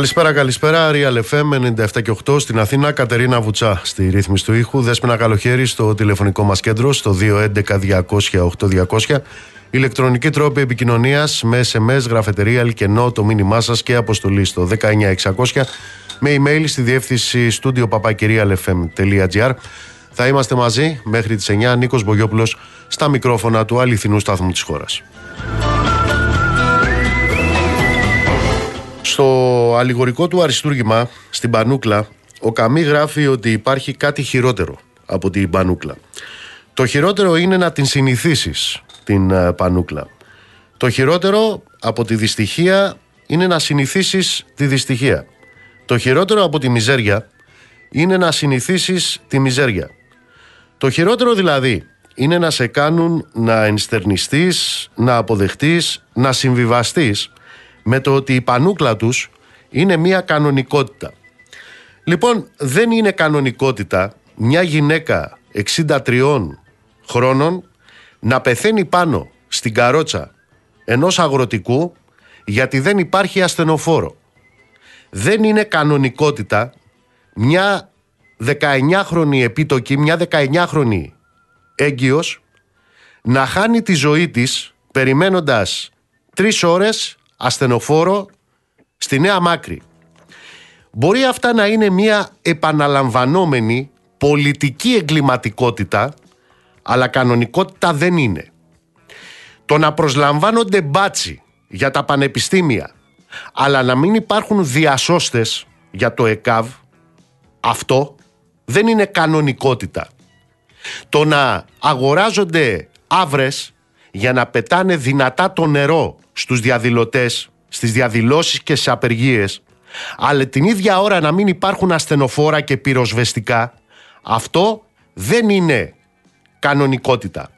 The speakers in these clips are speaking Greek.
Καλησπέρα, καλησπέρα. Real FM 97 και 8 στην Αθήνα. Κατερίνα Βουτσά στη ρύθμιση του ήχου. Δέσπινα καλοχέρι στο τηλεφωνικό μας κέντρο στο 211-200-8200. Ηλεκτρονική τρόπη επικοινωνίας με SMS, γραφετερία, αλκενό, το μήνυμά σας και αποστολή στο 19600 με email στη διεύθυνση studio papakirialfm.gr. Θα είμαστε μαζί μέχρι τις 9. Νίκος Μπογιόπουλος στα μικρόφωνα του αληθινού σταθμού της χώρας. Στο αλληγορικό του αριστούργημα, στην Πανούκλα, ο Καμί γράφει ότι υπάρχει κάτι χειρότερο από την Πανούκλα. Το χειρότερο είναι να την συνηθίσεις, την ε, Πανούκλα. Το χειρότερο από τη δυστυχία είναι να συνηθίσεις τη δυστυχία. Το χειρότερο από τη μιζέρια είναι να συνηθίσεις τη μιζέρια. Το χειρότερο δηλαδή είναι να σε κάνουν να ενστερνιστείς, να αποδεχτείς, να συμβιβαστείς με το ότι η πανούκλα τους είναι μια κανονικότητα. Λοιπόν, δεν είναι κανονικότητα μια γυναίκα 63 χρόνων να πεθαίνει πάνω στην καρότσα ενός αγροτικού γιατί δεν υπάρχει ασθενοφόρο. Δεν είναι κανονικότητα μια 19χρονη επίτοκη, μια 19χρονη έγκυος να χάνει τη ζωή της περιμένοντας τρεις ώρες ασθενοφόρο στη Νέα Μάκρη. Μπορεί αυτά να είναι μια επαναλαμβανόμενη πολιτική εγκληματικότητα, αλλά κανονικότητα δεν είναι. Το να προσλαμβάνονται μπάτσι για τα πανεπιστήμια, αλλά να μην υπάρχουν διασώστες για το ΕΚΑΒ, αυτό δεν είναι κανονικότητα. Το να αγοράζονται άβρες για να πετάνε δυνατά το νερό στους διαδηλωτές, στις διαδηλώσεις και στις απεργίες, αλλά την ίδια ώρα να μην υπάρχουν ασθενοφόρα και πυροσβεστικά, αυτό δεν είναι κανονικότητα.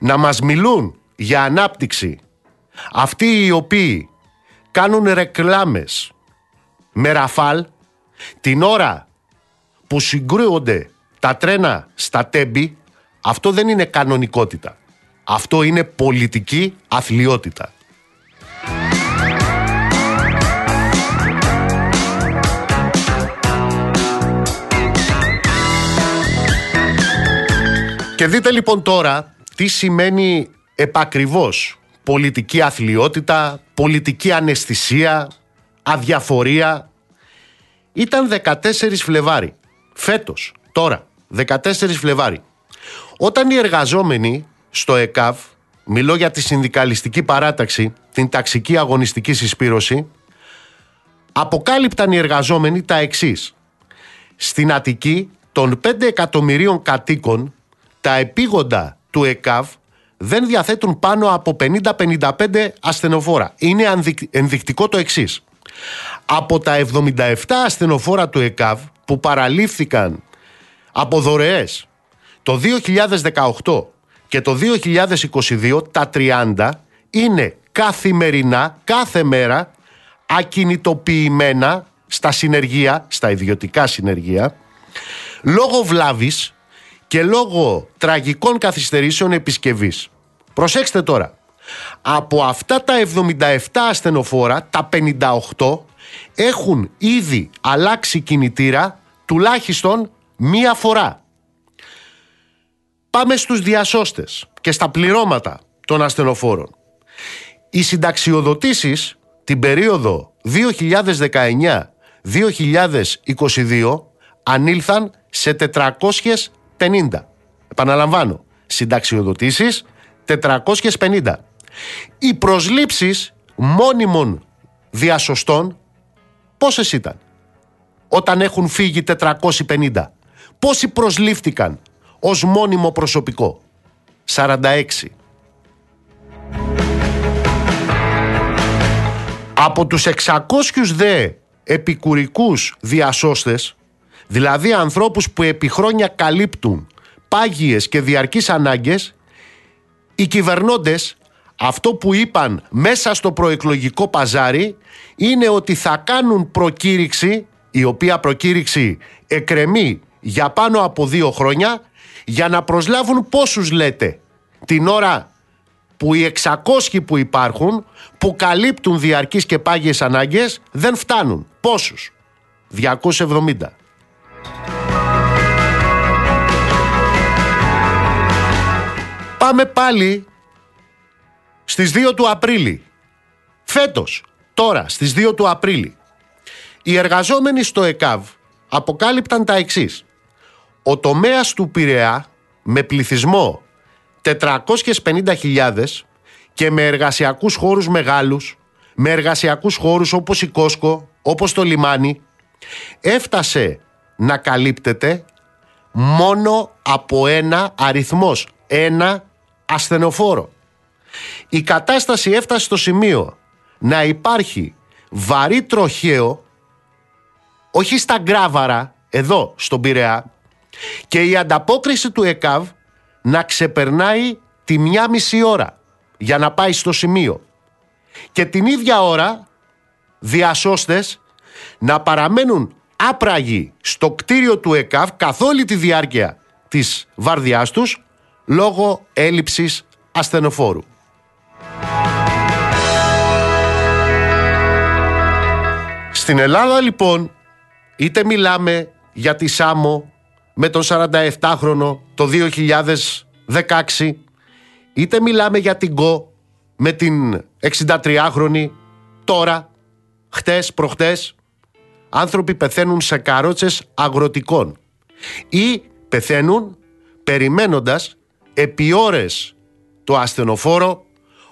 Να μας μιλούν για ανάπτυξη αυτοί οι οποίοι κάνουν ρεκλάμες με ραφάλ την ώρα που συγκρούονται τα τρένα στα τέμπη, αυτό δεν είναι κανονικότητα. Αυτό είναι πολιτική αθλειότητα. Και δείτε λοιπόν τώρα τι σημαίνει επακριβώς πολιτική αθλειότητα, πολιτική αναισθησία, αδιαφορία. Ήταν 14 Φλεβάρι, φέτος, τώρα, 14 Φλεβάρι. Όταν οι εργαζόμενοι στο ΕΚΑΒ, μιλώ για τη συνδικαλιστική παράταξη, την ταξική αγωνιστική συσπήρωση, αποκάλυπταν οι εργαζόμενοι τα εξής. Στην Αττική των 5 εκατομμυρίων κατοίκων, τα επίγοντα του ΕΚΑΒ δεν διαθέτουν πάνω από 50-55 ασθενοφόρα. Είναι ενδεικτικό το εξής. Από τα 77 ασθενοφόρα του ΕΚΑΒ που παραλήφθηκαν από δωρεές το 2018 και το 2022 τα 30 είναι καθημερινά, κάθε μέρα ακινητοποιημένα στα συνεργεία, στα ιδιωτικά συνεργεία λόγω βλάβης και λόγω τραγικών καθυστερήσεων επισκευής. Προσέξτε τώρα. Από αυτά τα 77 ασθενοφόρα, τα 58 έχουν ήδη αλλάξει κινητήρα τουλάχιστον μία φορά. Πάμε στους διασώστες και στα πληρώματα των ασθενοφόρων. Οι συνταξιοδοτήσεις την περίοδο 2019-2022 ανήλθαν σε 450. Επαναλαμβάνω, συνταξιοδοτήσεις 450. Οι προσλήψεις μόνιμων διασωστών πόσες ήταν; Όταν έχουν φύγει 450. Πόσοι προσλήφθηκαν ως μόνιμο προσωπικό; 46. Από τους 600 δε επικουρικούς διασώστες, δηλαδή ανθρώπους που επί χρόνια καλύπτουν πάγιες και διαρκείς ανάγκες, οι κυβερνώντες αυτό που είπαν μέσα στο προεκλογικό παζάρι είναι ότι θα κάνουν προκήρυξη, η οποία προκήρυξη εκρεμεί για πάνω από δύο χρόνια για να προσλάβουν πόσους λέτε την ώρα που οι 600 που υπάρχουν που καλύπτουν διαρκείς και πάγιες ανάγκες δεν φτάνουν. Πόσους; 270. Πάμε πάλι στις 2 του Απρίλη. Φέτος, τώρα, στις 2 του Απρίλη. Οι εργαζόμενοι στο ΕΚΑΒ αποκάλυπταν τα εξής. Ο τομέας του Πειραιά με πληθυσμό 450.000 και με εργασιακούς χώρους μεγάλους, με εργασιακούς χώρους όπως η Κόσκο, όπως το λιμάνι, έφτασε να καλύπτεται μόνο από ένα αριθμός, ένα ασθενοφόρο. Η κατάσταση έφτασε στο σημείο να υπάρχει βαρύ τροχαίο, όχι στα γκράβαρα, εδώ στον Πειραιά, και η ανταπόκριση του ΕΚΑΒ να ξεπερνάει τη μια μισή ώρα για να πάει στο σημείο. Και την ίδια ώρα διασώστες να παραμένουν άπραγοι στο κτίριο του ΕΚΑΒ καθ' όλη τη διάρκεια της βάρδιάς τους λόγω έλλειψης ασθενοφόρου. Στην Ελλάδα λοιπόν είτε μιλάμε για τη Σάμο με τον 47χρονο το 2016 είτε μιλάμε για την ΚΟ με την 63χρονη τώρα, χτες, προχτές άνθρωποι πεθαίνουν σε καρότσες αγροτικών ή πεθαίνουν περιμένοντας επί ώρες το ασθενοφόρο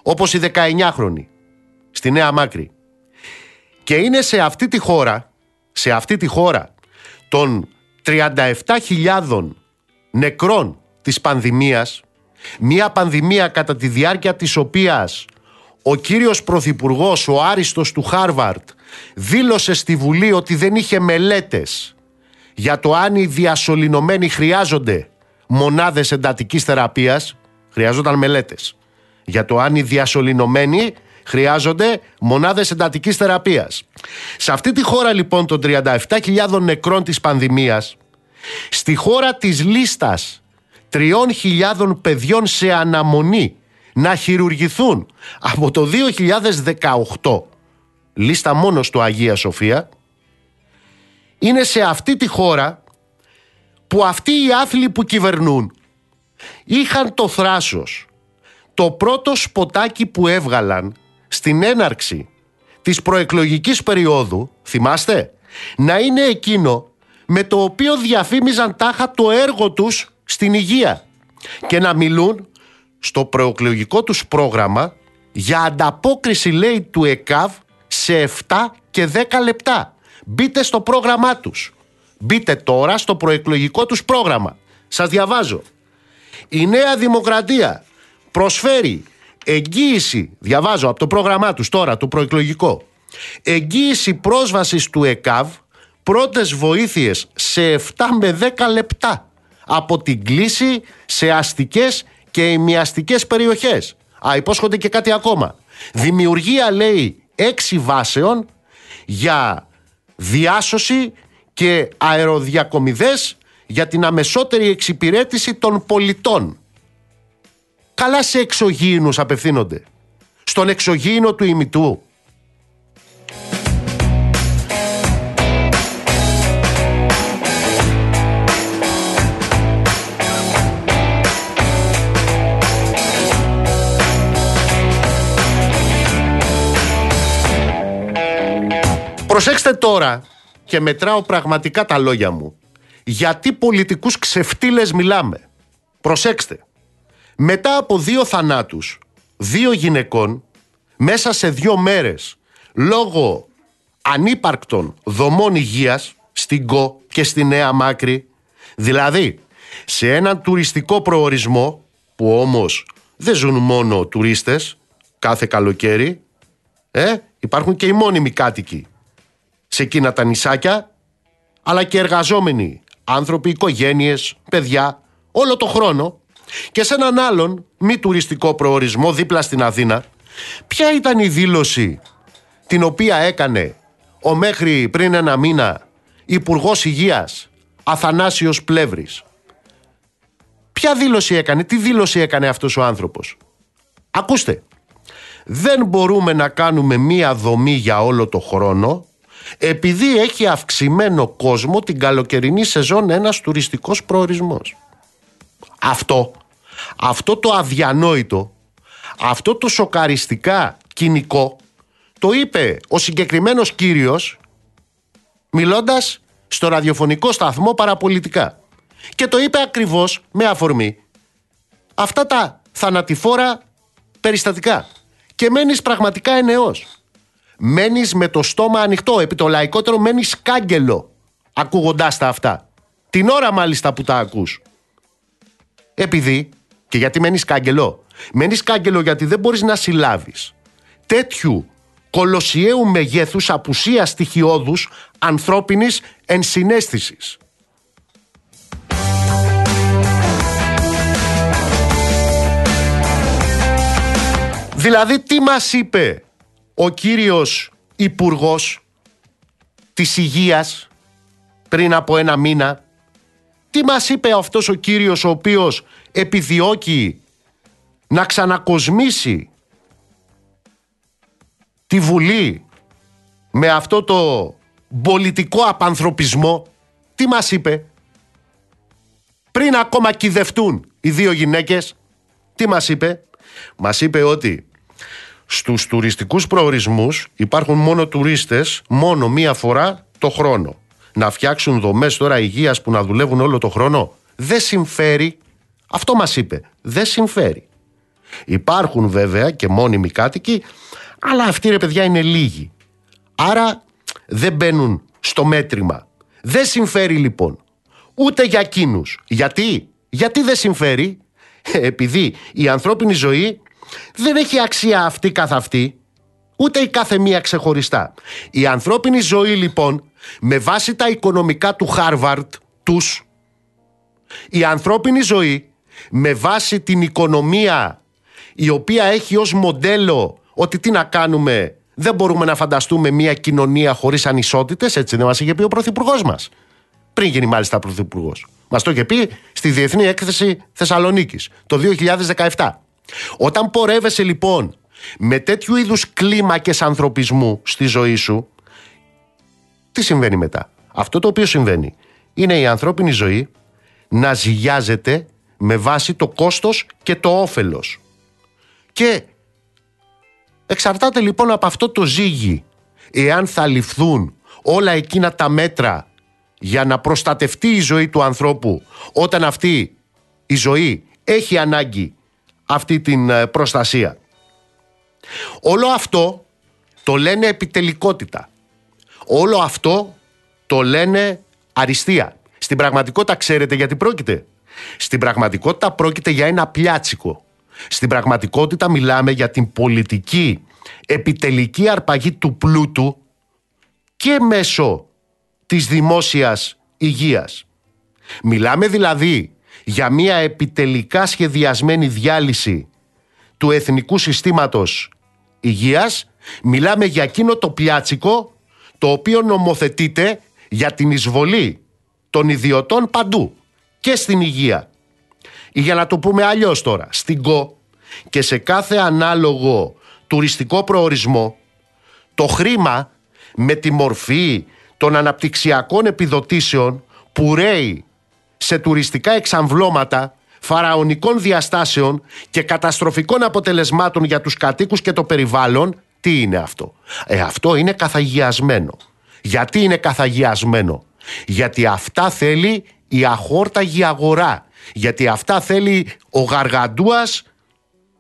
όπως η 19χρονη στη Νέα Μάκρη. Και είναι σε αυτή τη χώρα, σε αυτή τη χώρα των 37.000 νεκρών της πανδημίας, μια πανδημία κατά τη διάρκεια της οποίας ο κύριος Πρωθυπουργός, ο Άριστος του Χάρβαρτ, δήλωσε στη Βουλή ότι δεν είχε μελέτες για το αν οι διασωληνωμένοι χρειάζονται μονάδες εντατικής θεραπείας, χρειάζονταν μελέτες. Για το αν οι διασωληνωμένοι χρειάζονται μονάδες εντατικής θεραπείας. Σε αυτή τη χώρα λοιπόν των 37.000 νεκρών της πανδημίας, στη χώρα της λίστας 3.000 παιδιών σε αναμονή να χειρουργηθούν από το 2018, λίστα μόνος στο Αγία Σοφία, είναι σε αυτή τη χώρα που αυτοί οι άθλοι που κυβερνούν είχαν το θράσος το πρώτο σποτάκι που έβγαλαν στην έναρξη της προεκλογικής περίοδου, θυμάστε, να είναι εκείνο με το οποίο διαφήμιζαν τάχα το έργο τους στην υγεία και να μιλούν στο προεκλογικό τους πρόγραμμα για ανταπόκριση λέει του ΕΚΑΒ σε 7 και 10 λεπτά. Μπείτε στο πρόγραμμά τους. Μπείτε τώρα στο προεκλογικό τους πρόγραμμα. Σας διαβάζω. Η Νέα Δημοκρατία προσφέρει εγγύηση, διαβάζω από το πρόγραμμά τους τώρα, το προεκλογικό, εγγύηση πρόσβασης του ΕΚΑΒ πρώτες βοήθειες σε 7 με 10 λεπτά από την κλίση σε αστικές και ημιαστικές περιοχές. Α, υπόσχονται και κάτι ακόμα. Δημιουργία, λέει, έξι βάσεων για διάσωση και αεροδιακομιδές για την αμεσότερη εξυπηρέτηση των πολιτών. Καλά σε εξωγήινους απευθύνονται. Στον εξωγήινο του ημιτού. Προσέξτε τώρα και μετράω πραγματικά τα λόγια μου. Γιατί πολιτικούς ξεφτύλες μιλάμε. Προσέξτε. Μετά από δύο θανάτους, δύο γυναικών, μέσα σε δύο μέρες, λόγω ανύπαρκτων δομών υγείας, στην ΚΟ και στη Νέα Μάκρη, δηλαδή σε έναν τουριστικό προορισμό, που όμως δεν ζουν μόνο τουρίστες, κάθε καλοκαίρι, ε, υπάρχουν και οι μόνιμοι κάτοικοι σε εκείνα τα νησάκια, αλλά και εργαζόμενοι, άνθρωποι, οικογένειες, παιδιά, όλο το χρόνο και σε έναν άλλον μη τουριστικό προορισμό δίπλα στην Αθήνα, ποια ήταν η δήλωση την οποία έκανε ο μέχρι πριν ένα μήνα Υπουργός Υγείας Αθανάσιος Πλεύρης; Ποια δήλωση έκανε, τι δήλωση έκανε αυτός ο άνθρωπος; Ακούστε, δεν μπορούμε να κάνουμε μία δομή για όλο το χρόνο επειδή έχει αυξημένο κόσμο την καλοκαιρινή σεζόν ένας τουριστικός προορισμός. Αυτό, αυτό το αδιανόητο, αυτό το σοκαριστικά κοινικό το είπε ο συγκεκριμένος κύριος μιλώντας στο ραδιοφωνικό σταθμό παραπολιτικά. Και το είπε ακριβώς με αφορμή αυτά τα θανατηφόρα περιστατικά. Και μένεις πραγματικά ενεός. Μένεις με το στόμα ανοιχτό, επί το λαϊκότερο μένεις κάγκελο ακούγοντάς τα αυτά. Την ώρα μάλιστα που τα ακούς. Επειδή, και γιατί μένεις κάγκελο, μένεις κάγκελο γιατί δεν μπορείς να συλλάβεις τέτοιου κολοσιαίου μεγέθους απουσίας στοιχειώδους ανθρώπινης ενσυναίσθησης. Δηλαδή τι μας είπε; Ο κύριος Υπουργός της Υγείας πριν από ένα μήνα τι μας είπε αυτός ο κύριος ο οποίος επιδιώκει να ξανακοσμήσει τη Βουλή με αυτό το πολιτικό απανθρωπισμό τι μας είπε; Πριν ακόμα κυδευτούν οι δύο γυναίκες τι μας είπε; Μας είπε ότι στους τουριστικούς προορισμούς υπάρχουν μόνο τουρίστες μόνο μία φορά το χρόνο να φτιάξουν δομές τώρα υγείας που να δουλεύουν όλο το χρόνο δεν συμφέρει αυτό μας είπε δεν συμφέρει υπάρχουν βέβαια και μόνιμοι κάτοικοι αλλά αυτοί ρε παιδιά είναι λίγοι. Άρα δεν μπαίνουν στο μέτρημα. Δεν συμφέρει λοιπόν ούτε για εκείνους. Γιατί; Γιατί δεν συμφέρει; Επειδή η ανθρώπινη ζωή δεν έχει αξία αυτή καθ' αυτή, ούτε η κάθε μία ξεχωριστά. Η ανθρώπινη ζωή λοιπόν, με βάση τα οικονομικά του Χάρβαρτ, τους, η ανθρώπινη ζωή, με βάση την οικονομία η οποία έχει ως μοντέλο ότι τι να κάνουμε, δεν μπορούμε να φανταστούμε μια κοινωνία χωρίς ανισότητες, έτσι δεν μας είχε πει ο Πρωθυπουργός μας. Πριν γίνει μάλιστα Πρωθυπουργός. Μας το είχε πει στη Διεθνή Έκθεση Θεσσαλονίκης το 2017. Όταν πορεύεσαι λοιπόν με τέτοιου είδους κλίμακες ανθρωπισμού στη ζωή σου, τι συμβαίνει μετά; Αυτό το οποίο συμβαίνει είναι η ανθρώπινη ζωή να ζυγιάζεται με βάση το κόστος και το όφελος. Και Εξαρτάται λοιπόν από αυτό το ζύγι εάν θα ληφθούν όλα εκείνα τα μέτρα για να προστατευτεί η ζωή του ανθρώπου όταν αυτή η ζωή έχει ανάγκη αυτή την ε, προστασία. Όλο αυτό το λένε επιτελικότητα. Όλο αυτό το λένε αριστεία. Στην πραγματικότητα ξέρετε γιατί πρόκειται. Στην πραγματικότητα πρόκειται για ένα πλιάτσικο. Στην πραγματικότητα μιλάμε για την πολιτική επιτελική αρπαγή του πλούτου και μέσω της δημόσιας υγείας. Μιλάμε δηλαδή για μια επιτελικά σχεδιασμένη διάλυση του εθνικού συστήματος υγείας, μιλάμε για εκείνο το πλιάτσικο το οποίο νομοθετείται για την εισβολή των ιδιωτών παντού και στην υγεία. Ή για να το πούμε αλλιώς τώρα, στην ΚΟ και σε κάθε ανάλογο τουριστικό προορισμό, το χρήμα με τη μορφή των αναπτυξιακών επιδοτήσεων που ρέει σε τουριστικά εξαμβλώματα φαραωνικών διαστάσεων και καταστροφικών αποτελεσμάτων για τους κατοίκους και το περιβάλλον, τι είναι αυτό; Ε, αυτό είναι καθαγιασμένο. Γιατί είναι καθαγιασμένο; Γιατί αυτά θέλει η αχόρταγη αγορά γιατί αυτά θέλει ο γαργαντούας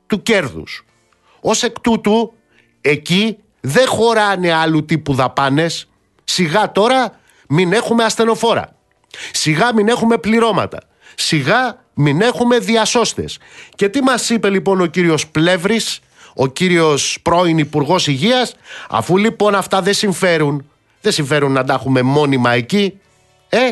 του κέρδους. Ως εκ τούτου, εκεί δεν χωράνε άλλου τύπου δαπάνες. Σιγά τώρα μην έχουμε ασθενοφόρα. Σιγά μην έχουμε πληρώματα. Σιγά μην έχουμε διασώστες. Και τι μας είπε λοιπόν ο κύριος Πλεύρης, ο κύριος πρώην υπουργός Υγείας, αφού λοιπόν αυτά δεν συμφέρουν, δεν συμφέρουν να τα έχουμε μόνιμα εκεί, ε,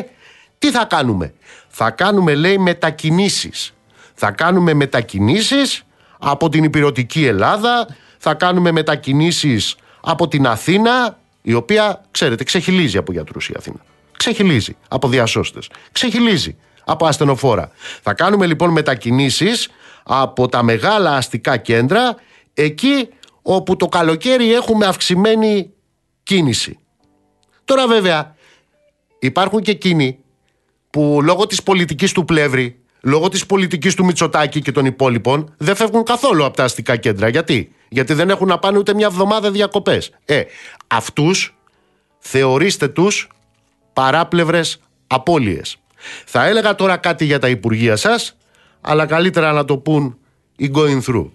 τι θα κάνουμε; Θα κάνουμε λέει μετακινήσεις. Θα κάνουμε μετακινήσεις από την υπηρετική Ελλάδα, θα κάνουμε μετακινήσεις από την Αθήνα, η οποία, ξέρετε, ξεχυλίζει από γιατρούς η Αθήνα. Ξεχυλίζει από διασώστες. Ξεχυλίζει από ασθενοφόρα. Θα κάνουμε λοιπόν μετακινήσεις από τα μεγάλα αστικά κέντρα εκεί όπου το καλοκαίρι έχουμε αυξημένη κίνηση. Τώρα βέβαια υπάρχουν και εκείνοι που λόγω της πολιτικής του πλεύρη, λόγω της πολιτικής του Μητσοτάκη και των υπόλοιπων δεν φεύγουν καθόλου από τα αστικά κέντρα. Γιατί; Γιατί δεν έχουν να πάνε ούτε μια εβδομάδα διακοπές. Ε, αυτούς θεωρήστε τους παράπλευρες απώλειες. Θα έλεγα τώρα κάτι για τα Υπουργεία σας, αλλά καλύτερα να το πούν οι going through.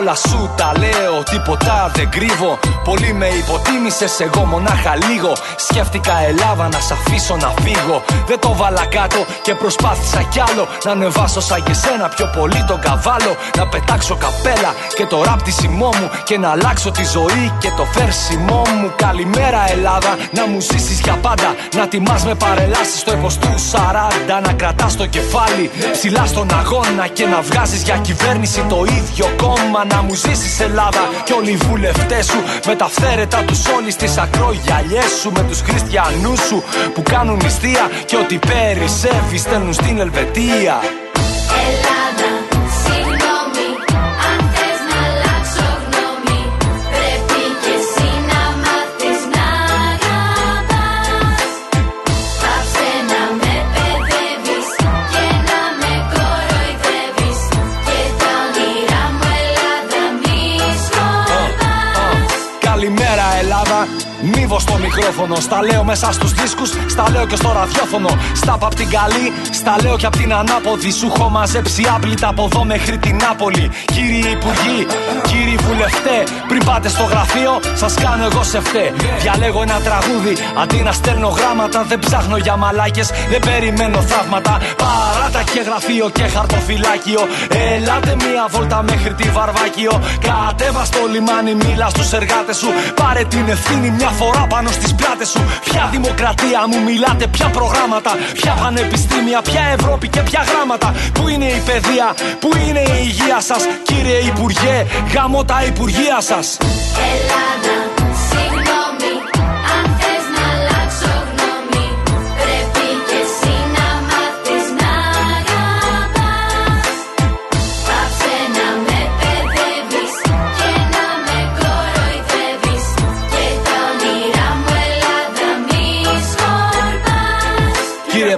Όλα σου τα λέω, τίποτα δεν κρύβω. Πολύ με υποτίμησες, εγώ μονάχα λίγο. Σκέφτηκα Ελλάδα να σ' αφήσω να φύγω. Δεν το βάλα κάτω και προσπάθησα κι άλλο. Να ανεβάσω σαν και σένα πιο πολύ τον καβάλο. Να πετάξω καπέλα και το ράπτισιμό μου. Και να αλλάξω τη ζωή και το φέρσιμό μου. Καλημέρα Ελλάδα, να μου ζήσεις για πάντα. Να τιμάς με παρελάσεις στο έπο του 40. Να κρατάς το κεφάλι ψηλά στον αγώνα και να βγάζεις για κυβέρνηση το ίδιο κόμμα να μου ζήσεις Ελλάδα. Και όλοι οι βουλευτές σου με τα φθαίρετα τους όλοι στις ακρογιαλιές σου. Με τους χριστιανούς σου που κάνουν νηστεία. Και ότι περισσεύει στέλνουν στην Ελβετία. Ελλάδα μικρόφωνο. Στα λέω μέσα στους δίσκους, στα λέω και στο ραδιόφωνο. Στα απ' την καλή, στα λέω και απ' την ανάποδη. Σου έχω μαζέψει άπλυτα από εδώ μέχρι την Νάπολη. Κύριοι Υπουργοί, κύριοι Βουλευτέ, πριν πάτε στο γραφείο, σας κάνω εγώ σε φταί. Διαλέγω ένα τραγούδι, αντί να στέλνω γράμματα. Δεν ψάχνω για μαλάκες, δεν περιμένω θαύματα. Παράτα και γραφείο και χαρτοφυλάκιο. Ελάτε μία βόλτα μέχρι τη Βαρβάκιο. Κατέβα στο λιμάνι, μίλα στους εργάτες σου. Πάρε την ευθύνη μια φορά πάνω στις πλάτες σου. Ποια δημοκρατία μου μιλάτε, ποια προγράμματα, ποια πανεπιστήμια, ποια Ευρώπη και ποια γράμματα. Πού είναι η παιδεία, πού είναι η υγεία σας, κύριε Υπουργέ, γάμω τα Υπουργεία σας. Ελλάδα.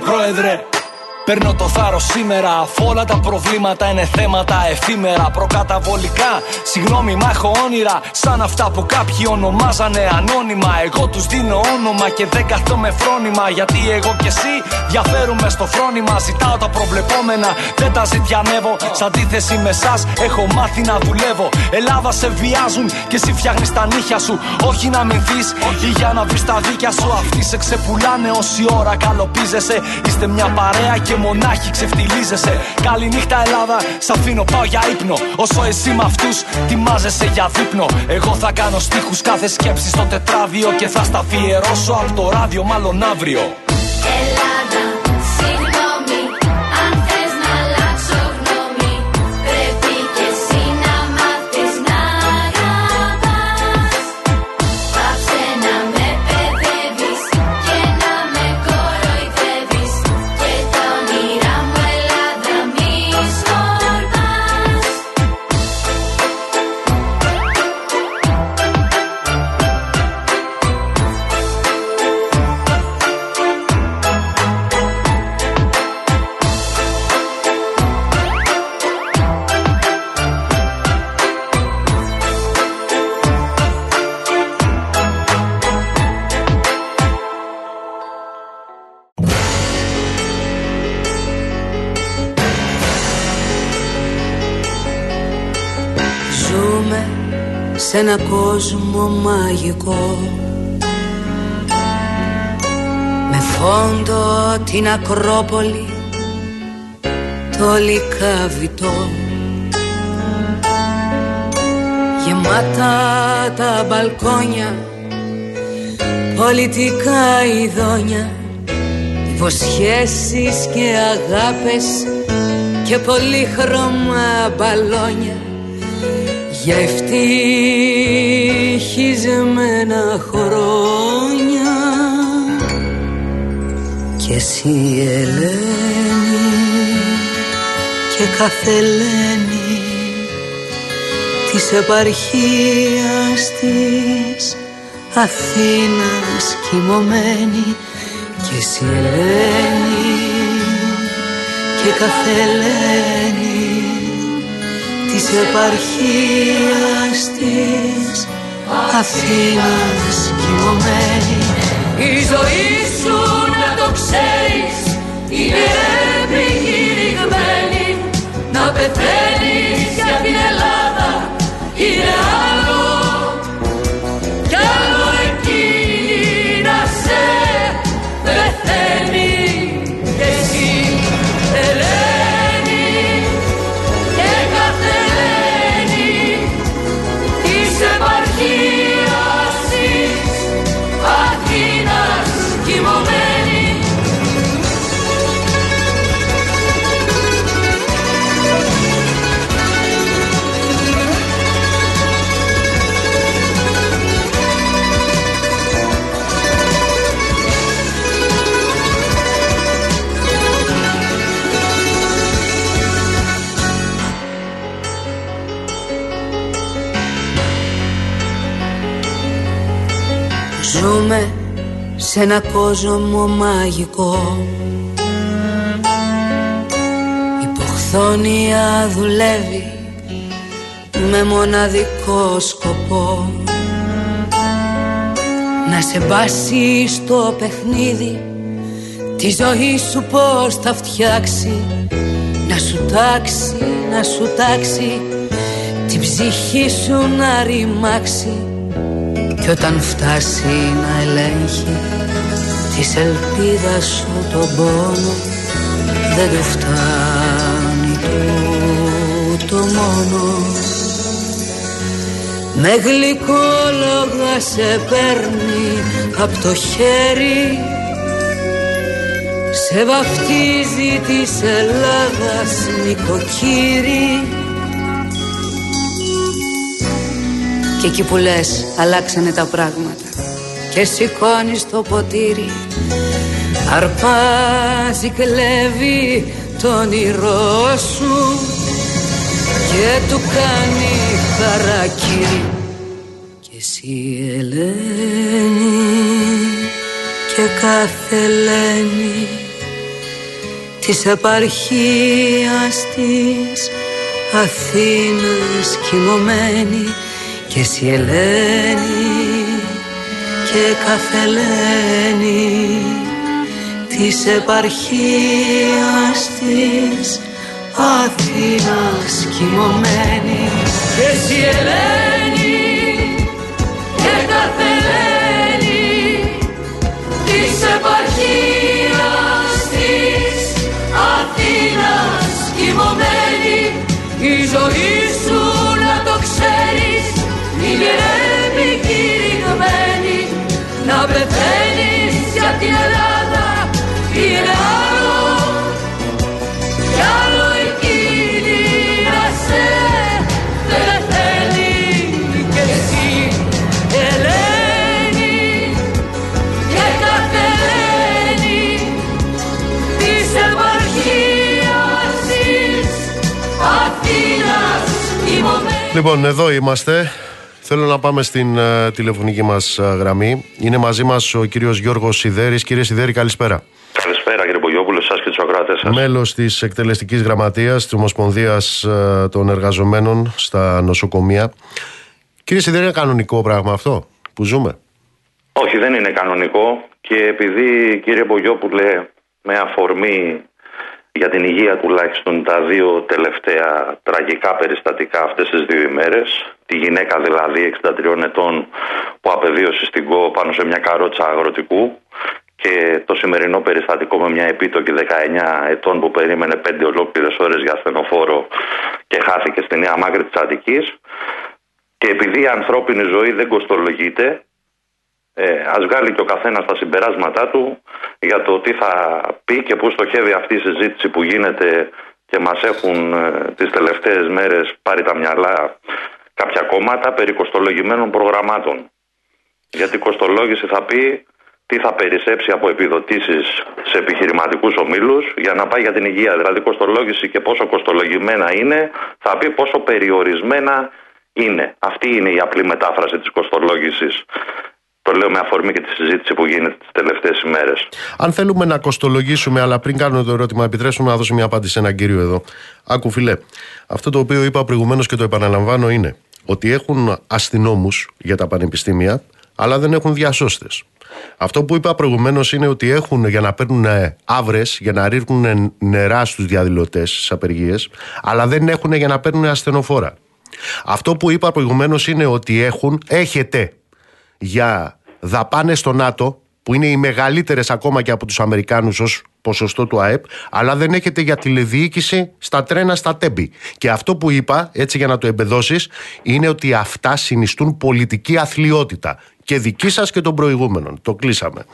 Πρόεδρε Παίρνω το θάρρος σήμερα, αφού όλα τα προβλήματα είναι θέματα εφήμερα. Προκαταβολικά, συγγνώμη, μα έχω όνειρα. Σαν αυτά που κάποιοι ονομάζανε ανώνυμα. Εγώ τους δίνω όνομα και δεν καθώ με φρόνημα. Γιατί εγώ και εσύ διαφέρουμε στο φρόνημα. Ζητάω τα προβλεπόμενα, δεν τα ζητιανεύω. Σ' αντίθεση με εσάς, έχω μάθει να δουλεύω. Ελλάδα σε βιάζουν και εσύ φτιάχνεις τα νύχια σου. Όχι να μηνθεί, όχι για να βρεις τα δίκια σου. Αυτοί σε ξεπουλάνε όση ώρα καλοπίζεσαι. Είστε μια παρέα και μονάχη ξεφτιλίζεσαι. Καληνύχτα Ελλάδα, σ' αφήνω πάω για ύπνο. Όσο εσύ με αυτούς τιμάζεσαι για δείπνο. Εγώ θα κάνω στίχους κάθε σκέψη στο τετράδιο και θα στα αφιερώσω από το ράδιο, μάλλον αύριο. Ελλάδα. Ένα κόσμο μαγικό. Φόντο την Ακρόπολη το λικαβιτό γεμάτα τα μπαλκόνια πολιτικά ειδόνια υποσχέσεις και αγάπες και πολύχρωμα μπαλόνια για ευτυχισμένα χρόνια και εσύ Ελένη και καθελένη της επαρχίας της Αθήνας κοιμωμένη. Και εσύ Ελένη και καθελένη της επαρχίας της Αθήνας κοιμωμένη. Η ζωή σου να το ξέρεις είναι επικηρυγμένη να πεθαίνεις για την Ελλάδα σε ένα κόσμο μαγικό. Η ποχθόνια δουλεύει με μοναδικό σκοπό. Να σε μπάσει στο παιχνίδι Τη ζωή σου πως θα φτιάξει. Να σου τάξει, να σου τάξει Την ψυχή σου να ρημάξει κι όταν φτάσει να ελέγχει Της ελπίδας σου τον πόνο Δεν του φτάνει το μόνο. Με γλυκόλογα σε παίρνει απ' το χέρι Σε βαφτίζει της Ελλάδας νοικοκύρη Και εκεί που λες αλλάξανε τα πράγματα. Και σηκώνεις το ποτήρι Αρπάζει, κλέβει το όνειρό σου Και του κάνει χαρακύρι. Και εσύ Ελένη Και κάθε Ελένη Της επαρχίας της Αθήνας κοιμωμένη και εσύ Ελένη και καθελένη της επαρχίας της Αθήνας κοιμωμένη. Και εσύ Ελένη την Ελλάδα είναι άλλο. Κι άλλο εκείνη να σε πεθαίνει κι εσύ Ελένη. Και καθελένη της επαρχίας της Αθήνας κοιμωμένη Λοιπόν, εδώ είμαστε. Θέλω να πάμε στην ε, τηλεφωνική μας ε, γραμμή. Είναι μαζί μας ο κύριος Γιώργος Σιδέρης. Κύριε Σιδέρη, καλησπέρα. Καλησπέρα κύριε Πογιόπουλο, εσά και τους ακροατές σας. Μέλος της εκτελεστικής γραμματείας της Ομοσπονδίας ε, των Εργαζομένων στα νοσοκομεία. Κύριε Σιδέρη, είναι κανονικό πράγμα αυτό που ζούμε; Όχι, δεν είναι κανονικό και επειδή κύριε Πογιόπουλε με αφορμή για την υγεία τουλάχιστον τα δύο τελευταία τραγικά περιστατικά αυτές τις δύο ημέρες τη γυναίκα δηλαδή 63 ετών που απεβίωσε στην ΚΟ πάνω σε μια καρότσα αγροτικού και το σημερινό περιστατικό με μια επίτοκη 19 ετών που περίμενε 5 ολόκληρες ώρες για ασθενοφόρο και χάθηκε στη Νέα Μάκρη της Αττικής. Και επειδή η ανθρώπινη ζωή δεν κοστολογείται ε, ας βγάλει και ο καθένας τα συμπεράσματά του για το τι θα πει και πού στοχεύει αυτή η συζήτηση που γίνεται και μας έχουν ε, τις τελευταίες μέρες πάρει τα μυαλά κάποια κόμματα περί κοστολογημένων προγραμμάτων. Γιατί η κοστολόγηση θα πει τι θα περισσέψει από επιδοτήσεις σε επιχειρηματικούς ομίλους για να πάει για την υγεία. Δηλαδή κοστολόγηση και πόσο κοστολογημένα είναι θα πει πόσο περιορισμένα είναι. Αυτή είναι η απλή μετάφραση της κοστολόγησης το λέω με αφορμή και τη συζήτηση που γίνεται τις τελευταίες ημέρες. Αν θέλουμε να κοστολογήσουμε, αλλά πριν κάνω το ερώτημα, επιτρέψτε να δώσω μια απάντηση σε έναν κύριο εδώ. Άκου, φιλέ. Αυτό το οποίο είπα προηγουμένως και το επαναλαμβάνω είναι ότι έχουν αστυνόμους για τα πανεπιστήμια, αλλά δεν έχουν διασώστες. Αυτό που είπα προηγουμένως είναι ότι έχουν για να παίρνουν άβρες, για να ρίχνουν νερά στους διαδηλωτές στις απεργίες, αλλά δεν έχουν για να παίρνουν ασθενοφόρα. Αυτό που είπα προηγουμένως είναι ότι έχουν, έχετε για δαπάνες στο ΝΑΤΟ, που είναι οι μεγαλύτερες ακόμα και από τους Αμερικάνους ως ποσοστό του ΑΕΠ, αλλά δεν έχετε για τηλεδιοίκηση στα τρένα στα τέμπη. Και αυτό που είπα, έτσι για να το εμπεδώσεις, είναι ότι αυτά συνιστούν πολιτική αθλειότητα. Και δική σας και των προηγούμενων. Το κλείσαμε.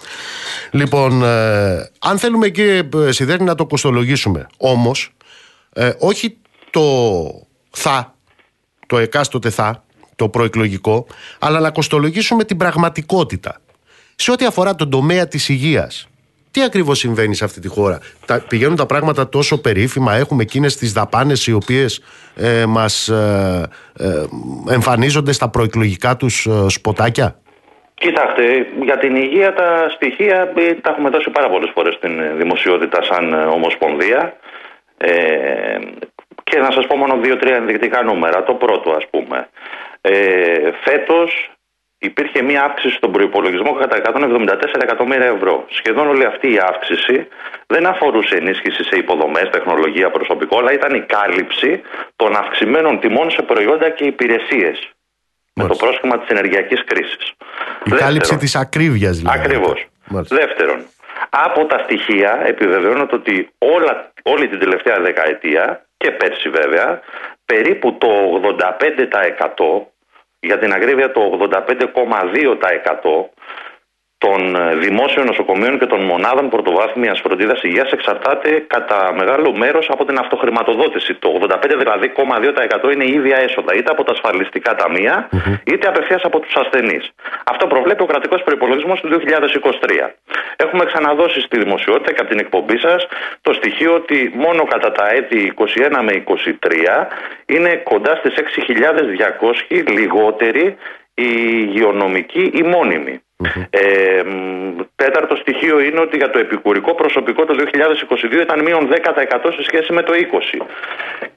Λοιπόν, ε, αν θέλουμε κύριε Σιδέρη να το κοστολογήσουμε, όμως, ε, όχι το θα, το εκάστοτε θα, το προεκλογικό, αλλά να κοστολογήσουμε την πραγματικότητα. Σε ό,τι αφορά τον τομέα της υγείας, τι ακριβώς συμβαίνει σε αυτή τη χώρα; Τα, πηγαίνουν τα πράγματα τόσο περίφημα, έχουμε εκείνες τις δαπάνες οι οποίες ε, μας ε, ε, εμφανίζονται στα προεκλογικά τους ε, σποτάκια; Κοιτάξτε, για την υγεία τα στοιχεία ε, τα έχουμε δώσει πάρα πολλές φορές στην δημοσιότητα σαν Ομοσπονδία. Ε, και να σας πω μόνο δύο-τρία ενδεικτικά νούμερα. Το πρώτο ας πούμε. Ε, φέτος υπήρχε μία αύξηση στον προϋπολογισμό κατά 174 εκατομμύρια ευρώ. Σχεδόν όλη αυτή η αύξηση δεν αφορούσε ενίσχυση σε υποδομές, τεχνολογία, προσωπικό, αλλά ήταν η κάλυψη των αυξημένων τιμών σε προϊόντα και υπηρεσίες. Με το πρόσχημα της ενεργειακής κρίσης. Η κάλυψη της ακρίβειας δηλαδή. Ακριβώς. Δεύτερον, από τα στοιχεία επιβεβαιώνεται ότι όλα, όλη την τελευταία δεκαετία και πέρσι βέβαια, περίπου το 85% για την ακρίβεια το 85,2% των ε, δημόσιων νοσοκομείων και των μονάδων πρωτοβάθμιας φροντίδας υγείας εξαρτάται κατά μεγάλο μέρος από την αυτοχρηματοδότηση. Το 85,2% δηλαδή είναι η ίδια έσοδα, είτε από τα ασφαλιστικά είτε απευθείας από τους ασθενείς. Αυτό προβλέπει ο κρατικός προπολογισμό του 2023. Έχουμε ξαναδώσει στη δημοσιότητα και από την εκπομπή σας το στοιχείο ότι μόνο κατά τα έτη 21 με 23 είναι κοντά στις 6.200 λιγότεροι οι υγειονομικοί ή μόνιμοι. Ε, τέταρτο στοιχείο είναι ότι για το επικουρικό προσωπικό το 2022 ήταν μείον 10% σε σχέση με το 20%.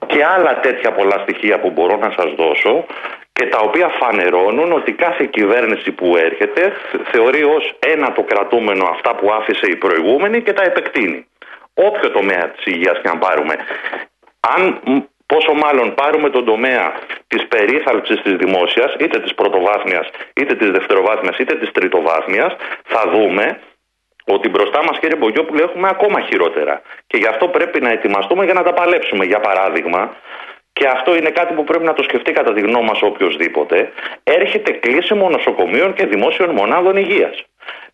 Και άλλα τέτοια πολλά στοιχεία που μπορώ να σας δώσω και τα οποία φανερώνουν ότι κάθε κυβέρνηση που έρχεται θεωρεί ως ένα το κρατούμενο αυτά που άφησε η προηγούμενη και τα επεκτείνει. Όποιο τομέα της υγείας και αν πάρουμε. Αν Πόσο μάλλον πάρουμε τον τομέα της περίθαλψης της δημόσιας, είτε της πρωτοβάθμιας, είτε της δευτεροβάθμιας, είτε της τριτοβάθμιας, θα δούμε ότι μπροστά μας, κύριε Μπογιόπουλο, έχουμε ακόμα χειρότερα. Και γι' αυτό πρέπει να ετοιμαστούμε για να τα παλέψουμε. Για παράδειγμα, και αυτό είναι κάτι που πρέπει να το σκεφτεί κατά τη γνώμη μας οποιοδήποτε, έρχεται κλείσιμο νοσοκομείων και δημόσιων μονάδων υγείας.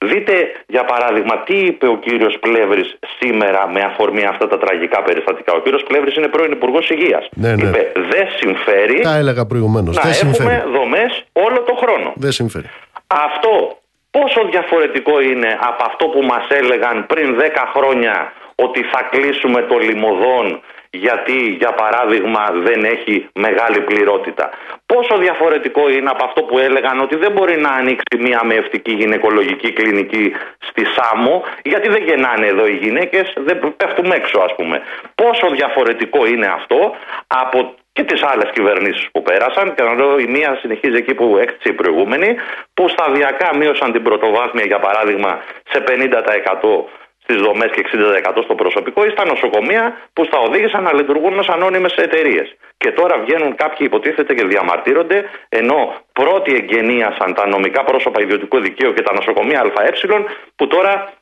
Δείτε, για παράδειγμα, τι είπε ο κύριος Πλεύρης σήμερα με αφορμή αυτά τα τραγικά περιστατικά. Ο κύριος Πλεύρης είναι πρώην Υπουργός Υγείας. Ναι, ναι. Είπε, δεν συμφέρει. Τα έλεγα προηγουμένως. Να έχουμε δομές όλο το χρόνο. Δεν συμφέρει. Αυτό πόσο διαφορετικό είναι από αυτό που μας έλεγαν πριν 10 χρόνια ότι θα κλείσουμε το λιμωδόν γιατί για παράδειγμα δεν έχει μεγάλη πληρότητα. Πόσο διαφορετικό είναι από αυτό που έλεγαν ότι δεν μπορεί να ανοίξει μια μευτική γυναικολογική κλινική στη Σάμο γιατί δεν γεννάνε εδώ οι γυναίκες, δεν πέφτουμε έξω ας πούμε. Πόσο διαφορετικό είναι αυτό από και τις άλλες κυβερνήσεις που πέρασαν. Και να λέω, η μία συνεχίζει εκεί που έκτισε η προηγούμενη, που σταδιακά μείωσαν την πρωτοβάθμια, για παράδειγμα, σε 50% στι δομές και 60% στο προσωπικό ή στα νοσοκομεία που στα οδήγησαν να λειτουργούν ως ανώνυμες εταιρείες. Και τώρα βγαίνουν κάποιοι υποτίθεται και διαμαρτύρονται, ενώ πρώτοι εγγενίασαν τα νομικά πρόσωπα ιδιωτικού δικαίου και τα νοσοκομεία ΑΕ, που τώρα